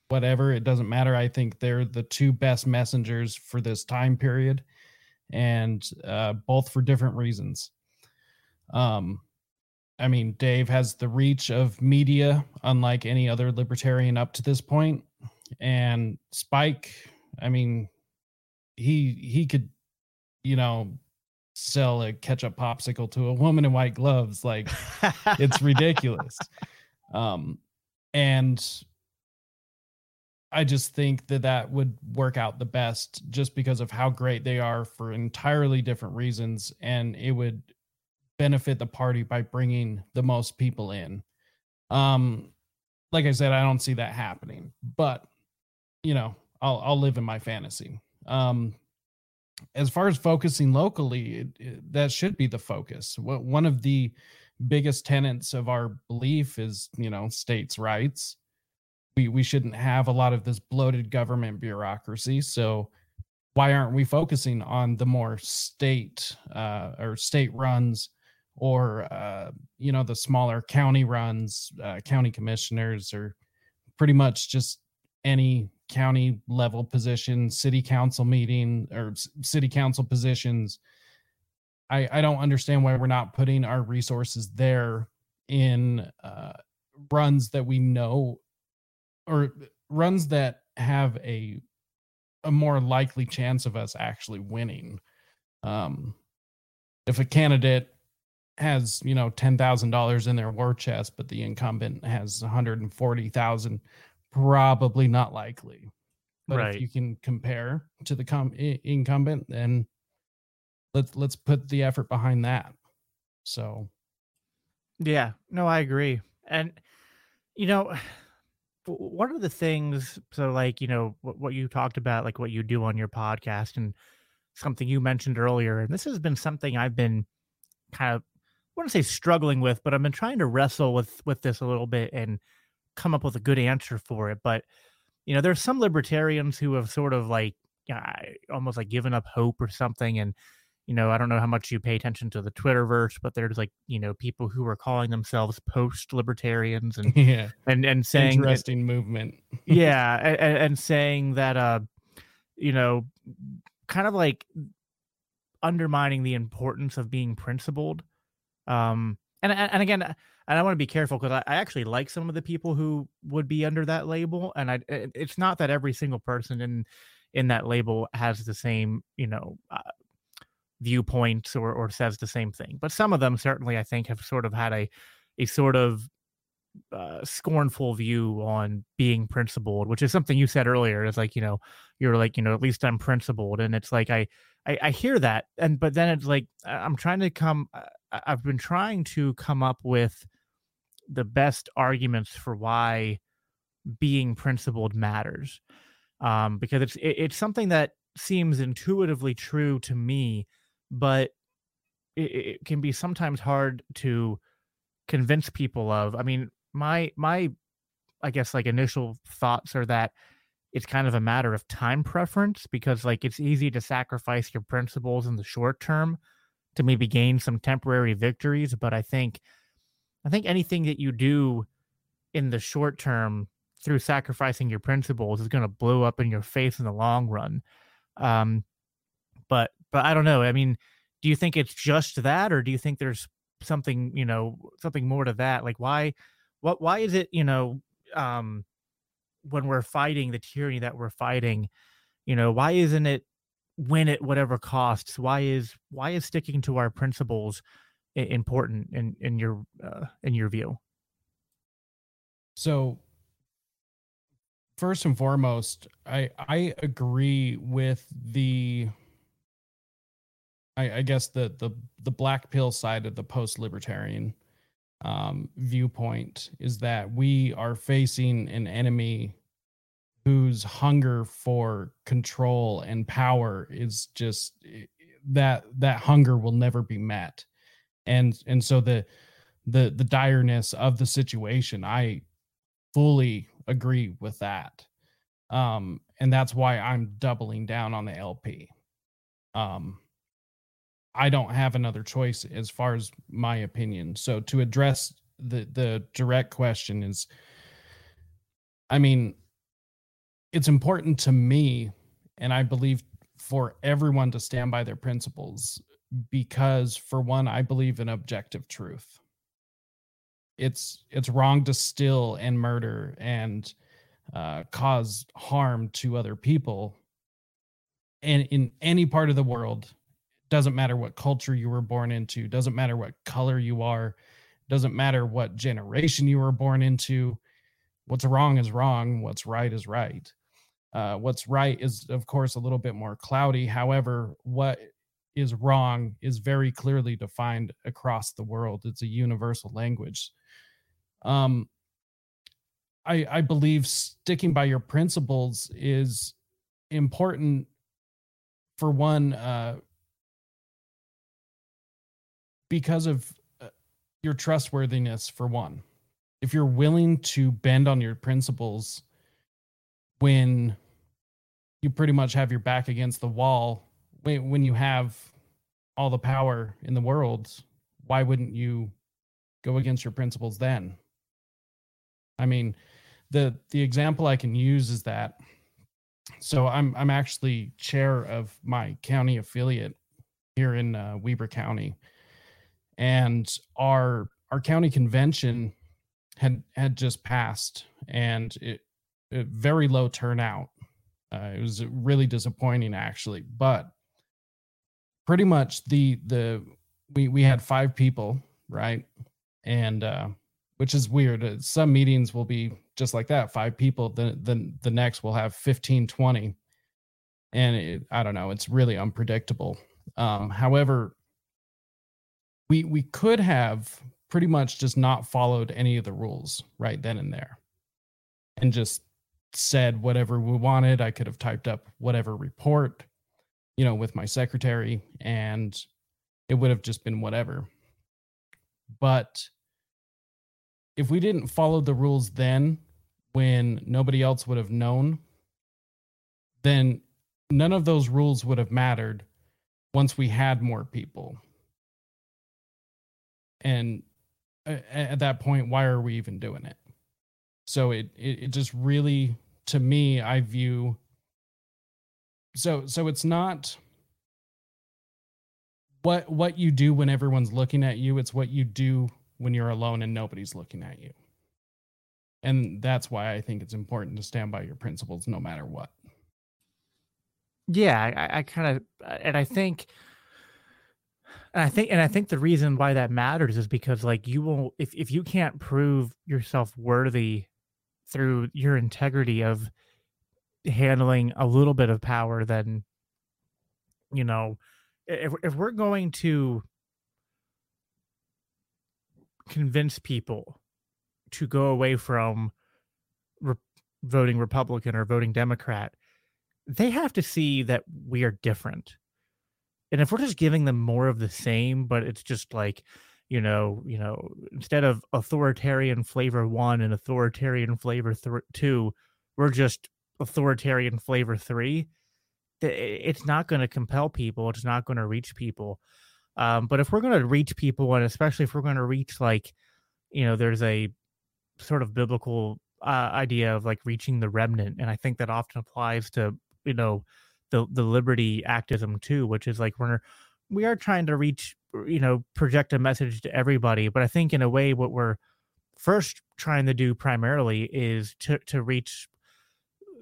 whatever. It doesn't matter. I think they're the two best messengers for this time period and uh, both for different reasons. Um I mean, Dave has the reach of media unlike any other libertarian up to this point. And Spike, I mean, he he could you know, sell a ketchup popsicle to a woman in white gloves. Like it's ridiculous. Um, and I just think that that would work out the best just because of how great they are for entirely different reasons. And it would benefit the party by bringing the most people in. Um, like I said, I don't see that happening, but you know, I'll, I'll live in my fantasy. Um, as far as focusing locally, it, it, that should be the focus. One of the biggest tenets of our belief is, you know, states' rights. We we shouldn't have a lot of this bloated government bureaucracy. So why aren't we focusing on the more state uh, or state runs or uh, you know the smaller county runs, uh, county commissioners, or pretty much just any county level positions, city council meeting or city council positions. I, I don't understand why we're not putting our resources there in uh, runs that we know or runs that have a a more likely chance of us actually winning. Um, if a candidate has you know ten thousand dollars in their war chest, but the incumbent has one hundred and forty thousand, probably not likely. But right. if you can compare to the com- incumbent, then let's let's put the effort behind that. So, yeah, no, I agree. And you know, one of the things, so like you know what, what you talked about, like what you do on your podcast, and something you mentioned earlier, and this has been something I've been kind of I want to say struggling with, but I've been trying to wrestle with with this a little bit and come up with a good answer for it. But you know, there's some libertarians who have sort of like almost like given up hope or something. And you know, I don't know how much you pay attention to the Twitterverse, but there's like you know people who are calling themselves post libertarians and yeah, and and saying interesting that, movement. yeah, and, and saying that uh, you know, kind of like undermining the importance of being principled. Um, and and again and I want to be careful because I, actually like some of the people who would be under that label, and I it's not that every single person in in that label has the same you know uh, viewpoints or or says the same thing. But some of them certainly I think have sort of had a a sort of uh, scornful view on being principled, which is something you said earlier. It's like you know you're like you know at least I'm principled, and it's like I I, I hear that, and but then it's like I'm trying to come. I've been trying to come up with the best arguments for why being principled matters, um, because it's it, it's something that seems intuitively true to me, but it, it can be sometimes hard to convince people of. I mean, my my I guess like initial thoughts are that it's kind of a matter of time preference because like it's easy to sacrifice your principles in the short term to maybe gain some temporary victories, but I think I think anything that you do in the short term through sacrificing your principles is going to blow up in your face in the long run. Um, but but I don't know. I mean, do you think it's just that, or do you think there's something you know something more to that? Like why what why is it you know um when we're fighting the tyranny that we're fighting you know why isn't it win at whatever costs? Why is why is sticking to our principles important in in your uh, in your view? So first and foremost i i agree with the i i guess the the the black pill side of the post libertarian um, viewpoint is that we are facing an enemy whose hunger for control and power is just that that hunger will never be met. And and so the the the direness of the situation i fully agree with that. Um and that's why i'm doubling down on the lp um I don't have another choice as far as my opinion. So to address the the direct question is I mean it's important to me and I believe for everyone to stand by their principles because for one I believe in objective truth. It's it's wrong to steal and murder and uh, cause harm to other people and in any part of the world doesn't matter what culture you were born into doesn't matter what color you are doesn't matter what generation you were born into. What's wrong is wrong what's right is right. Uh, what's right is of course a little bit more cloudy. However what is wrong is very clearly defined across the world. It's a universal language. Um i i believe sticking by your principles is important for one uh because of uh, your trustworthiness for one. If you're willing to bend on your principles when you pretty much have your back against the wall when, when you have all the power in the world why wouldn't you go against your principles then? I mean the the example i can use is that so i'm i'm actually chair of my county affiliate here in uh, weber county and our our county convention had had just passed and it, it very low turnout. Uh, it was really disappointing actually but pretty much the the we we had five people right? And uh which is weird uh, some meetings will be just like that five people then then the next will have 15 20 and it, i don't know it's really unpredictable. Um however we we could have pretty much just not followed any of the rules right then and there and just said whatever we wanted. I could have typed up whatever report you know with my secretary and it would have just been whatever. But if we didn't follow the rules then when nobody else would have known then none of those rules would have mattered once we had more people and uh, at that point why are we even doing it? So it, it it, just really to me i view so so it's not what what you do when everyone's looking at you it's what you do when you're alone and nobody's looking at you. And that's why i think it's important to stand by your principles no matter what. Yeah i, I kind of uh, and i think And I think and I think the reason why that matters is because like you will if if you can't prove yourself worthy through your integrity of handling a little bit of power then you know if if we're going to convince people to go away from re- voting Republican or voting Democrat, they have to see that we are different. And if we're just giving them more of the same, but it's just like, you know, you know, instead of authoritarian flavor one and authoritarian flavor th- two, we're just authoritarian flavor three. It's not going to compel people. It's not going to reach people. Um, but if we're going to reach people, and especially if we're going to reach like, you know, there's a sort of biblical uh, idea of like reaching the remnant, and I think that often applies to you know the the liberty activism too, which is like we're we are trying to reach you know project a message to everybody, but I think in a way what we're first trying to do primarily is to to reach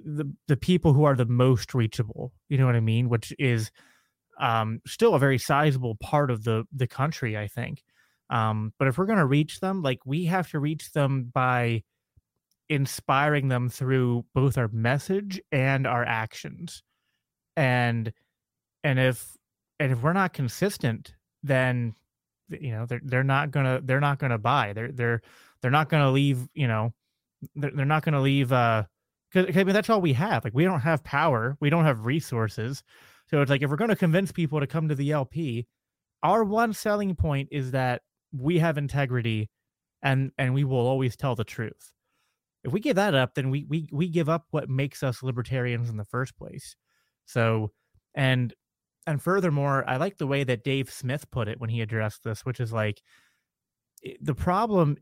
the the people who are the most reachable. You know what I mean? Which is um, still a very sizable part of the the country, I think. Um, but if we're going to reach them, like we have to reach them by inspiring them through both our message and our actions. And and if and if we're not consistent, then you know they're they're not gonna they're not gonna buy. They're they're they're not gonna leave. You know, they're, they're not gonna leave. Uh, because I mean that's all we have. Like we don't have power, we don't have resources. So it's like if we're going to convince people to come to the LP, our one selling point is that we have integrity and and we will always tell the truth. If we give that up, then we we we give up what makes us libertarians in the first place. So and and furthermore, I like the way that Dave Smith put it when he addressed this, which is like the problem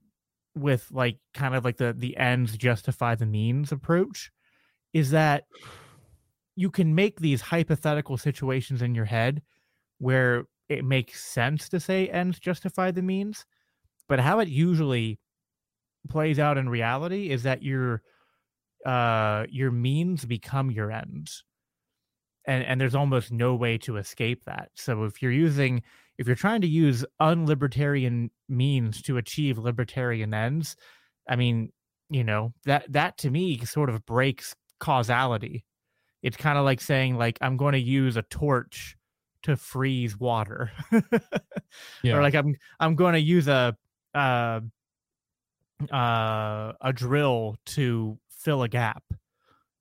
with like kind of like the the ends justify the means approach is that you can make these hypothetical situations in your head where it makes sense to say ends justify the means but how it usually plays out in reality is that your uh your means become your ends and and there's almost no way to escape that. So if you're using if you're trying to use unlibertarian means to achieve libertarian ends i mean you know that that to me sort of breaks causality. It's kind of like saying like i'm going to use a torch to freeze water. Yeah. or like i'm i'm going to use a uh uh a drill to fill a gap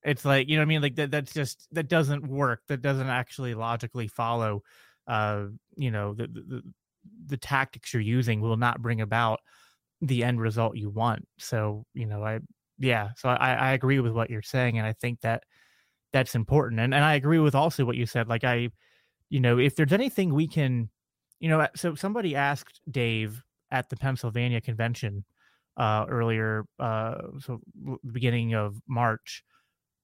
it's like you know i mean like that that's just that doesn't work that doesn't actually logically follow uh you know the the, the tactics you're using will not bring about the end result you want so you know i yeah so i i agree with what you're saying and i think that that's important. And and I agree with also what you said. Like I, you know, if there's anything we can, you know, so somebody asked Dave at the Pennsylvania convention uh, earlier, uh, so beginning of March,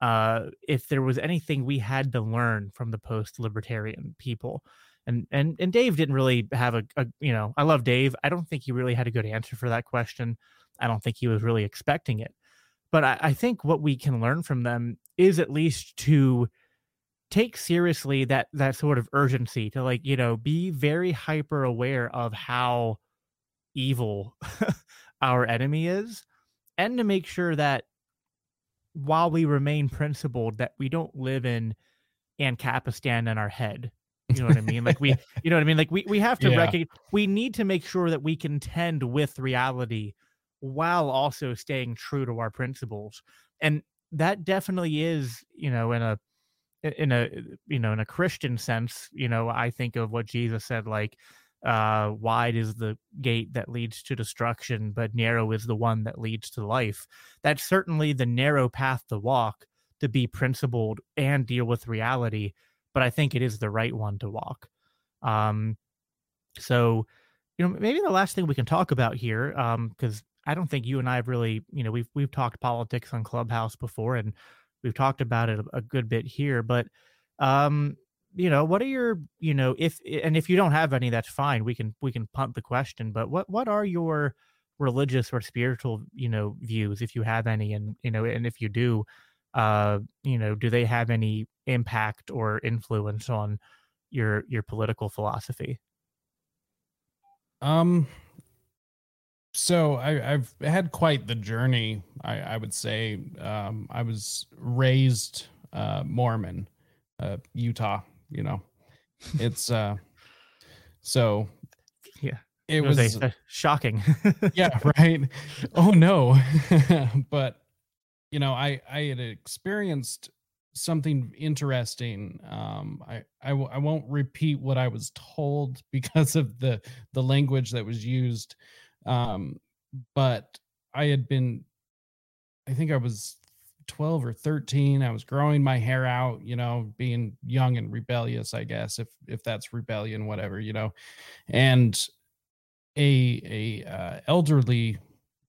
uh, if there was anything we had to learn from the post-libertarian people. And and and Dave didn't really have a, a you know, I love Dave. I don't think he really had a good answer for that question. I don't think he was really expecting it. But I, I think what we can learn from them is at least to take seriously that that sort of urgency to like you know be very hyper aware of how evil our enemy is and to make sure that while we remain principled that we don't live in ancapistan in our head. You know what i mean? Like we you know what i mean? Like we, we have to yeah. recognize we need to make sure that we contend with reality while also staying true to our principles. And that definitely is you know in a in a you know in a christian sense you know i think of what jesus said like uh wide is the gate that leads to destruction but narrow is the one that leads to life that's certainly the narrow path to walk to be principled and deal with reality but i think it is the right one to walk um so you know maybe the last thing we can talk about here um because I don't think you and I have really, you know, we've we've talked politics on Clubhouse before, and we've talked about it a, a good bit here. But, um, you know, what are your, you know, if and if you don't have any, that's fine. We can we can punt the question. But what what are your religious or spiritual, you know, views if you have any, and you know, and if you do, uh, you know, do they have any impact or influence on your your political philosophy? Um, so I, I've had quite the journey. I, I would say um, I was raised uh, Mormon, uh, Utah. You know, it's uh, so Yeah. It It was, was a- a shocking. yeah right? Oh no. But you know i i had experienced something interesting. Um I, I w- I won't repeat what i was told because of the the language that was used. Um but i had been i think i was 12 or 13 i was growing my hair out you know being young and rebellious i guess if if that's rebellion whatever you know and a a uh, elderly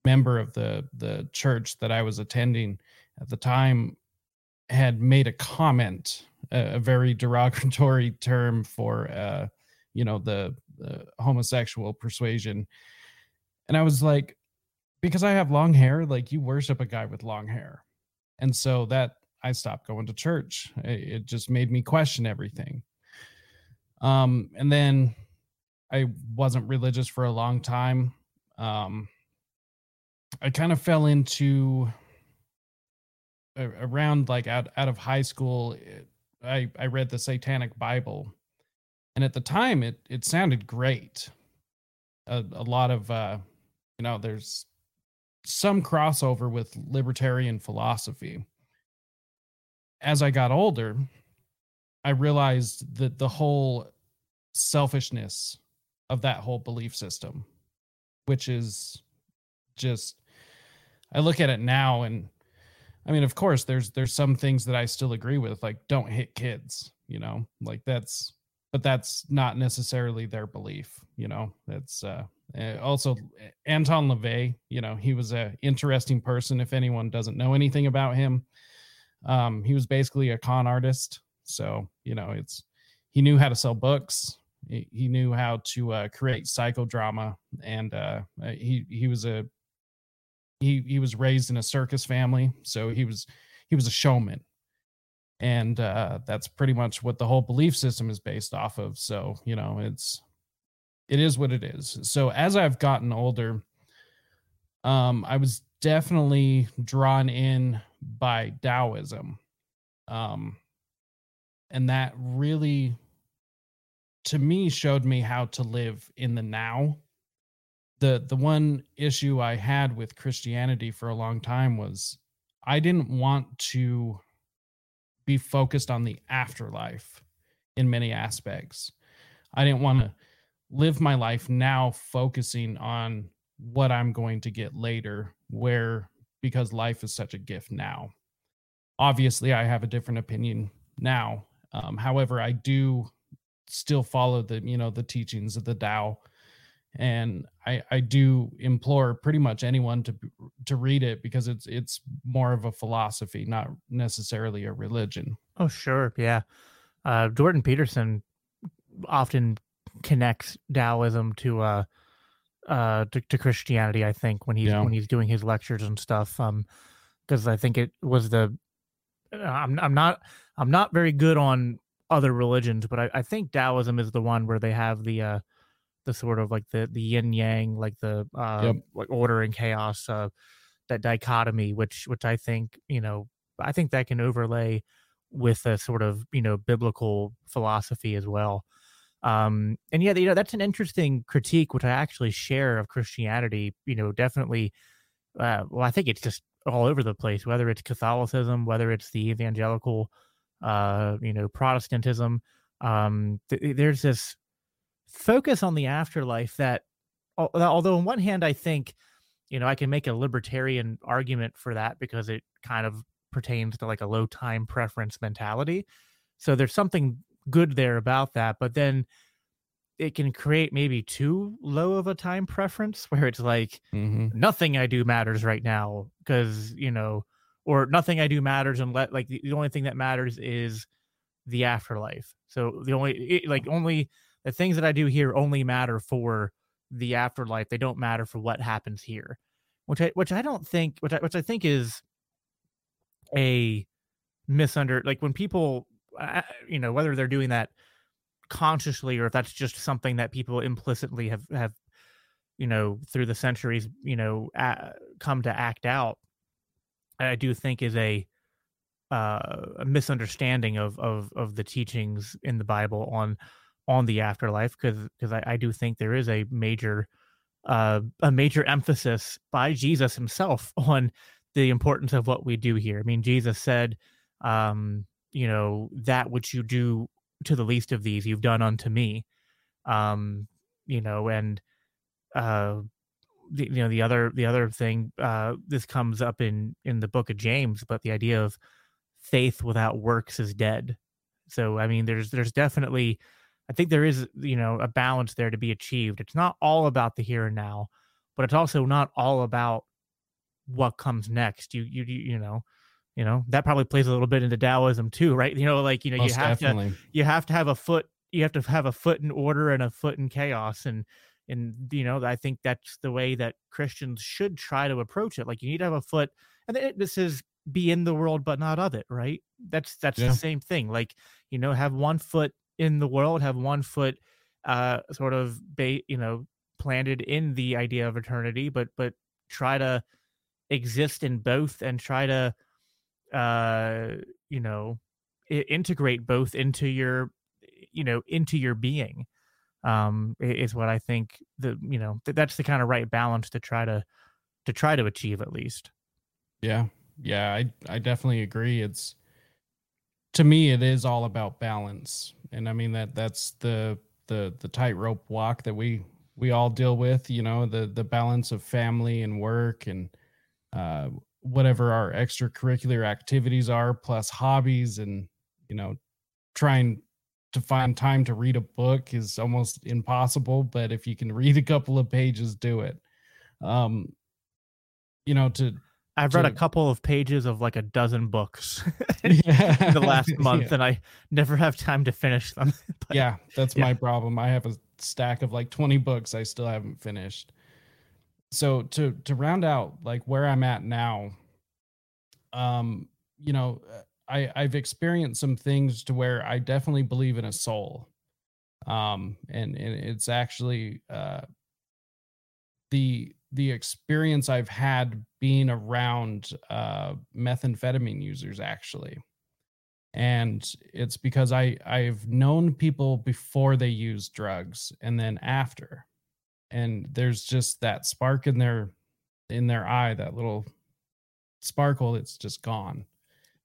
member of the the church that I was attending at the time had made a comment, a, a very derogatory term for uh, you know the, the homosexual persuasion, and I was like, because I have long hair, like you worship a guy with long hair, and so that I stopped going to church. It, it just made me question everything. Um, and then I wasn't religious for a long time. Um, I kind of fell into around like out out of high school. it- I I read the Satanic Bible, and at the time it it sounded great. A, a lot of uh, you know, there's some crossover with libertarian philosophy. As I got older, I realized that the whole selfishness of that whole belief system, which is just I look at it now and I mean of course there's there's some things that I still agree with like don't hit kids, you know? Like that's but that's not necessarily their belief, you know. That's uh uh, also Anton LaVey, you know, he was a interesting person if anyone doesn't know anything about him. Um he was basically a con artist, so, you know, it's he knew how to sell books. He, he knew how to uh, create psychodrama and uh, uh, he he was a he he was raised in a circus family. So he was he was a showman. And uh, that's pretty much what the whole belief system is based off of. So you know it's it is what it is. So as i've gotten older um i was definitely drawn in by taoism. Um and that really to me showed me how to live in the now. The the one issue i had with christianity for a long time was i didn't want to be focused on the afterlife in many aspects. I didn't want to live my life now focusing on what i'm going to get later where because life is such a gift now obviously i have a different opinion now um, however i do still follow the you know the teachings of the Tao, and I I do implore pretty much anyone to to read it because it's it's more of a philosophy, not necessarily a religion. oh, sure. Yeah. Uh, Jordan Peterson often connects Taoism to uh uh to, to Christianity, I think, when he's Yeah. when he's doing his lectures and stuff. Um because I think it was the I'm I'm not I'm not very good on other religions, but I, I think Taoism is the one where they have the uh the sort of like the the yin yang, like the uh Yep. like order and chaos, uh that dichotomy, which which I think, you know, I think that can overlay with a sort of, you know, biblical philosophy as well. Um and yeah, you know, that's an interesting critique which I actually share of Christianity, you know, definitely uh well, I think it's just all over the place, whether it's Catholicism, whether it's the evangelical uh, you know, Protestantism. Um, th- there's this focus on the afterlife that, al- although on one hand, I think, you know, I can make a libertarian argument for that because it kind of pertains to like a low time preference mentality. So there's something good there about that, but then it can create maybe too low of a time preference where it's like Mm-hmm. nothing I do matters right now because you know, or nothing I do matters and let like the, the only thing that matters is the afterlife. So the only it, like only the things that I do here only matter for the afterlife. They don't matter for what happens here, which I which I don't think which I which I think is a misunder like when people you know whether they're doing that consciously or if that's just something that people implicitly have have you know, through the centuries, you know, come to act out, I do think is a uh, a misunderstanding of of of the teachings in the Bible on on the afterlife because because I, I do think there is a major uh, a major emphasis by Jesus himself on the importance of what we do here. I mean, Jesus said, um, you know, that which you do to the least of these, you've done unto me. Um, you know, and uh, the, you know the other the other thing uh, this comes up in in the book of James, but the idea of faith without works is dead. So I mean, there's there's definitely I think there is, you know, a balance there to be achieved. It's not all about the here and now, but it's also not all about what comes next. You you you know, you know, that probably plays a little bit into Taoism too, right? You know, like, you know, Most you have definitely. to you have to have a foot you have to have a foot in order and a foot in chaos and and you know, I think that's the way that Christians should try to approach it. Like you need to have a foot and it, this is be in the world but not of it, right? That's that's Yeah. the same thing. Like, you know, have one foot in the world have one foot uh sort of ba- you know planted in the idea of eternity but but try to exist in both and try to uh you know integrate both into your you know into your being um is what i think the you know th- that's the kind of right balance to try to to try to achieve at least Yeah. Yeah, I I definitely agree. It's to me it is all about balance. And I mean that that's the the the tightrope walk that we we all deal with, you know, the the balance of family and work and uh whatever our extracurricular activities are plus hobbies and you know trying to find time to read a book is almost impossible, but if you can read a couple of pages do it. Um you know to i've read a couple of pages of like a dozen books Yeah. in the last month Yeah. and i never have time to finish them But- yeah, that's yeah. my problem. I have a stack of like 20 books I still haven't finished. So to to round out like where I'm at now, um, you know, uh, I I've experienced some things to where I definitely believe in a soul. Um, and and it's actually uh the the experience I've had being around uh methamphetamine users actually and it's because i i've known people before they use drugs and then after and there's just that spark in their in their eye that little sparkle it's just gone.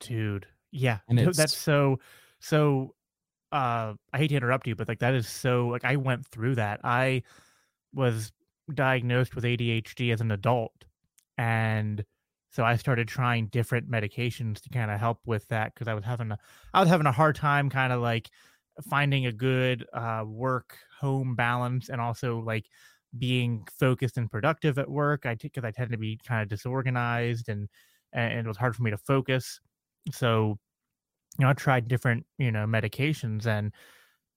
Dude yeah And it's- that's so so uh i hate to interrupt you but like that is so like i went through that. I was diagnosed with adhd as an adult and so i started trying different medications to kind of help with that because i was having a i was having a hard time kind of like finding a good uh work home balance and also like being focused and productive at work i because i tend to be kind of disorganized and and it was hard for me to focus. So you know i tried different you know medications and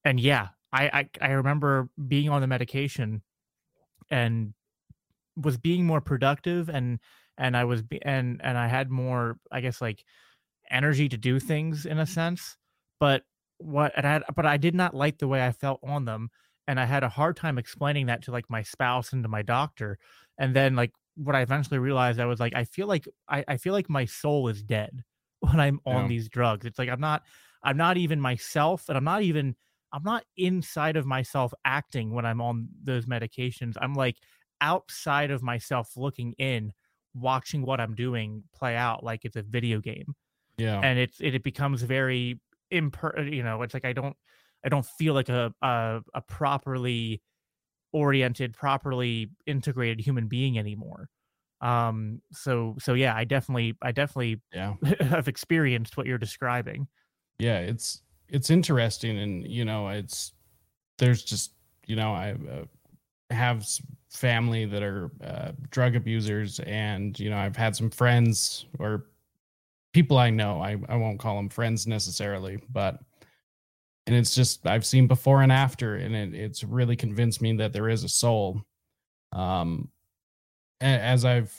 and yeah i i, I remember being on the medication and was being more productive and and i was be, and and i had more i guess like energy to do things in a mm-hmm. sense but what and I but i did not like the way i felt on them and i had a hard time explaining that to like my spouse and to my doctor and then like what i eventually realized i was like i feel like i, I feel like my soul is dead when i'm on Yeah. these drugs. It's like i'm not i'm not even myself and i'm not even i'm not inside of myself acting when i'm on those medications. I'm like outside of myself looking in watching what i'm doing play out like it's a video game. Yeah. And it's it, it becomes very imper you know it's like i don't i don't feel like a a, a properly oriented properly integrated human being anymore. Um so so yeah i definitely i definitely yeah. have experienced what you're describing. Yeah it's it's interesting and you know it's there's just you know i uh, have family that are uh, drug abusers and you know i've had some friends or people i know i, I won't call them friends necessarily but and it's just i've seen before and after and it, it's really convinced me that there is a soul um as i've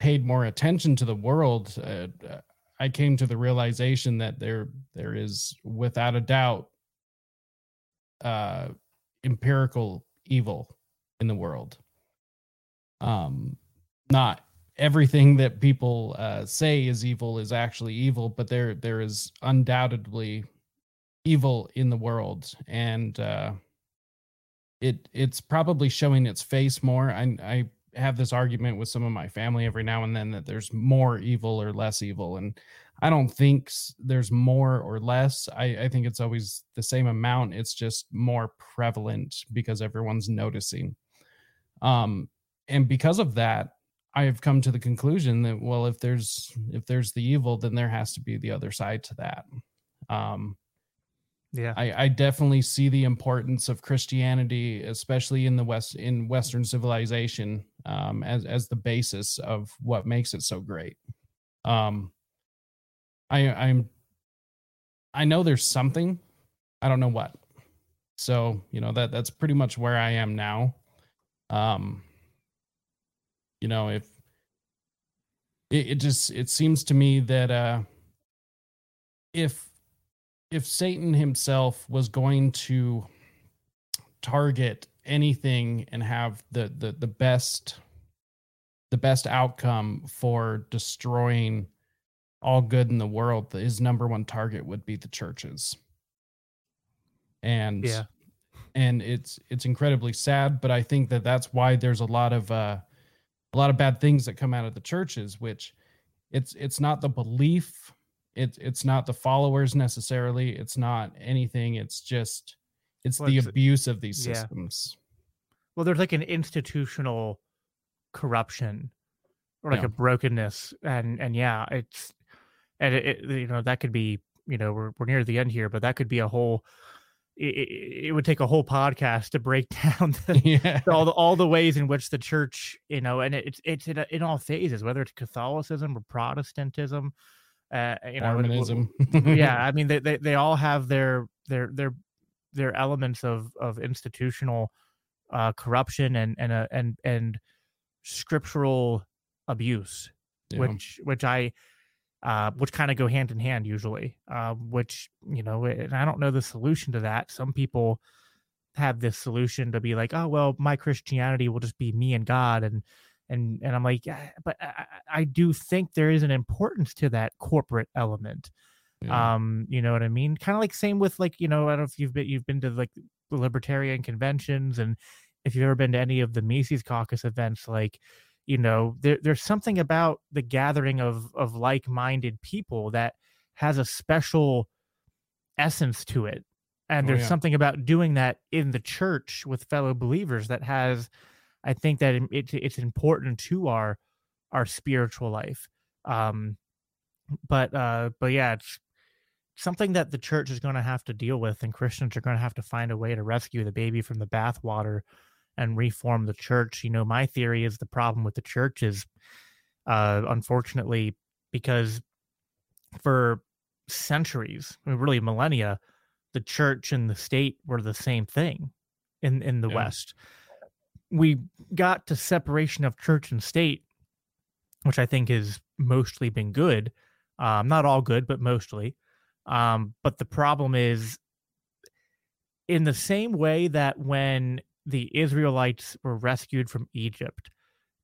paid more attention to the world uh, uh, I came to the realization that there there is without a doubt uh empirical evil in the world. um, not everything that people uh, say is evil is actually evil, but there there is undoubtedly evil in the world, and uh, it it's probably showing its face more. I I have this argument with some of my family every now and then that there's more evil or less evil, and I don't think there's more or less. I, I think it's always the same amount. It's just more prevalent because everyone's noticing. Um, and because of that, I have come to the conclusion that well, if there's if there's the evil, then there has to be the other side to that. Um, yeah, I, I definitely see the importance of Christianity, especially in the West in Western civilization, um, as as the basis of what makes it so great. Um, I I'm I know there's something. I don't know what. So, you know, that that's pretty much where I am now. Um you know, if it, it just it seems to me that uh if if Satan himself was going to target anything and have the the the best the best outcome for destroying all good in the world, his number one target would be the churches. And yeah, and it's it's incredibly sad, but I think that that's why there's a lot of uh, a lot of bad things that come out of the churches, which it's it's not the belief, it's it's not the followers necessarily, it's not anything. It's just it's Well, the it's- abuse of these yeah. systems. well, there's like an institutional corruption or like Yeah. a brokenness, and and yeah, it's and it, it you know that could be you know we're we're near the end here, but that could be a whole. It, it, would take a whole podcast to break down the, yeah. all the all the ways in which the church, you know, and it's it's in, in all phases, whether it's Catholicism or Protestantism, uh, you know, and w- Mormonism. yeah, I mean they, they they all have their their their their elements of of institutional uh, corruption and and uh, and and scriptural abuse, Yeah. which which I uh, which kind of go hand in hand usually. Uh, which you know, and I don't know the solution to that. Some people have this solution to be like, oh well, my Christianity will just be me and God, and and and I'm like, yeah, but I, I do think there is an importance to that corporate element. Yeah. Um, you know what I mean? Kind of like same with like, you know, I don't know if you've been you've been to like the libertarian conventions and if you've ever been to any of the Mises caucus events, like, you know, there there's something about the gathering of of like-minded people that has a special essence to it. And Oh, there's yeah. something about doing that in the church with fellow believers that has I think that it, it, it's important to our our spiritual life. Um but uh but yeah, it's something that the church is going to have to deal with and christians are going to have to find a way to rescue the baby from the bathwater and reform the church you know my theory is the problem with the church is uh unfortunately because for centuries I mean, really millennia the church and the state were the same thing in in the Yeah. west we got to separation of church and state which i think has mostly been good. Um not all good but mostly. Um, but the problem is, in the same way that when the Israelites were rescued from Egypt,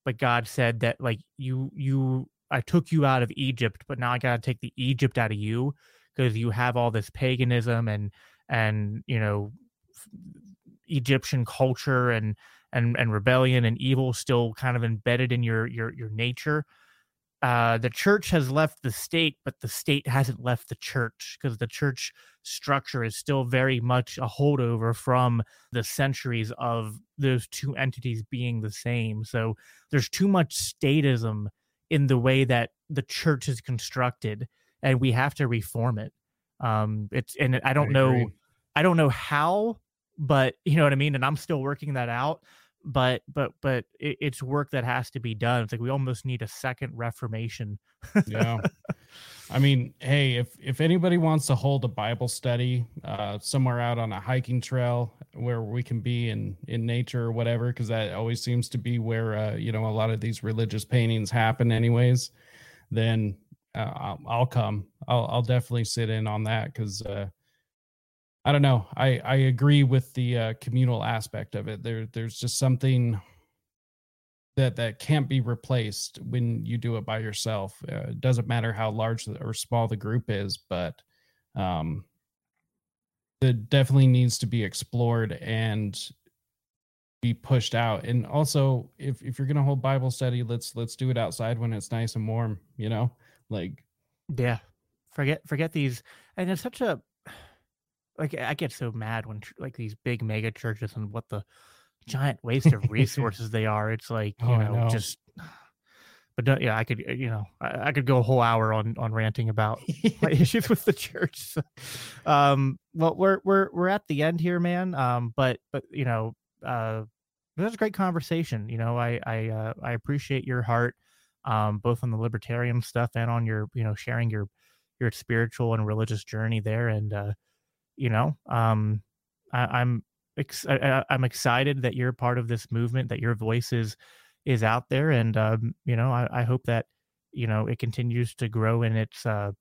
but God said that like you you I took you out of Egypt, but now I gotta take the Egypt out of you because you have all this paganism and and you know Egyptian culture and and and rebellion and evil still kind of embedded in your your your nature uh, the church has left the state, but the state hasn't left the church because the church structure is still very much a holdover from the centuries of those two entities being the same. So there's too much statism in the way that the church is constructed, and we have to reform it. Um, it's and I don't know. I don't know how, but you know what I mean. And I'm still working that out but but but it, it's work that has to be done. It's like we almost need a second reformation. yeah i mean hey if if anybody wants to hold a bible study uh somewhere out on a hiking trail where we can be in in nature or whatever because that always seems to be where uh you know a lot of these religious paintings happen anyways then uh, I'll, I'll come i'll i'll definitely sit in on that because uh I don't know. I I agree with the uh, communal aspect of it. There there's just something that that can't be replaced when you do it by yourself. Uh, it doesn't matter how large or small the group is, but um, it definitely needs to be explored and be pushed out. And also, if if you're gonna hold Bible study, let's let's do it outside when it's nice and warm. You know, like yeah, forget forget these. And it's such a like I get so mad when like these big mega churches and what the giant waste of resources they are. It's like you Oh, know, know. just. But don't, yeah, I could uh, you know I, I could go a whole hour on on ranting about my issues with the church. So, um, well, we're we're we're at the end here, man. Um, but but you know, uh, it was a great conversation. You know, I I uh, I appreciate your heart, um, both on the libertarian stuff and on your you know sharing your your spiritual and religious journey there. And uh, you know, um, I, I'm ex- I, I'm excited that you're part of this movement, that your voice is is out there, and um, you know, I, I hope that you know it continues to grow in its uh,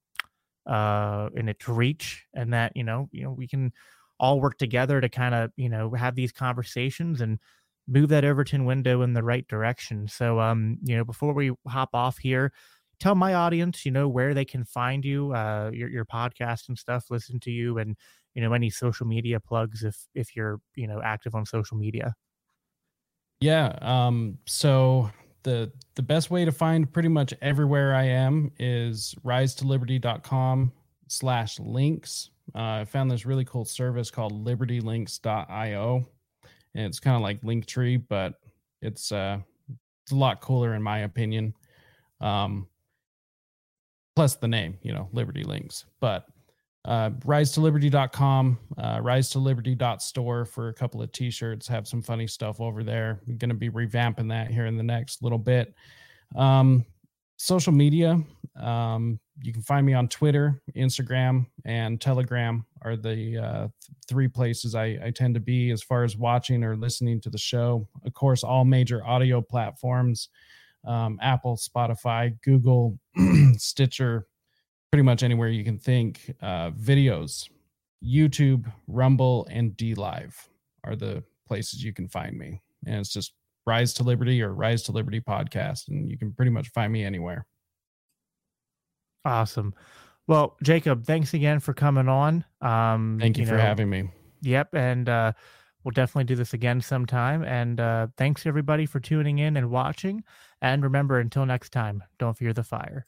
uh, in its reach, and that you know, you know, we can all work together to kind of you know have these conversations and move that Overton window in the right direction. So, um, you know, before we hop off here, tell my audience, you know, where they can find you, uh, your your podcast and stuff, listen to you, and you know, any social media plugs if if you're you know active on social media. Yeah. Um, so the the best way to find pretty much everywhere I am is risetoliberty.com slash links. Uh, I found this really cool service called libertylinks.io. And it's kind of like Linktree, but it's uh it's a lot cooler in my opinion. Um plus the name, you know, Liberty Links. But uh, rise to liberty.com uh, rise to liberty.store for a couple of t-shirts. Have some funny stuff over there. Going to be revamping that here in the next little bit. Um, social media um, you can find me on twitter instagram and telegram are the uh, th- three places I, I tend to be as far as watching or listening to the show. Of course all major audio platforms um, apple spotify google stitcher pretty much anywhere you can think. Uh, videos, YouTube, Rumble, and DLive are the places you can find me. And it's just Rise to Liberty or Rise to Liberty podcast. And you can pretty much find me anywhere. Awesome. Well, Jacob, thanks again for coming on. Um, Thank you, for know, having me. Yep, and uh, we'll definitely do this again sometime. And uh, thanks everybody for tuning in and watching. And remember, until next time, don't fear the fire.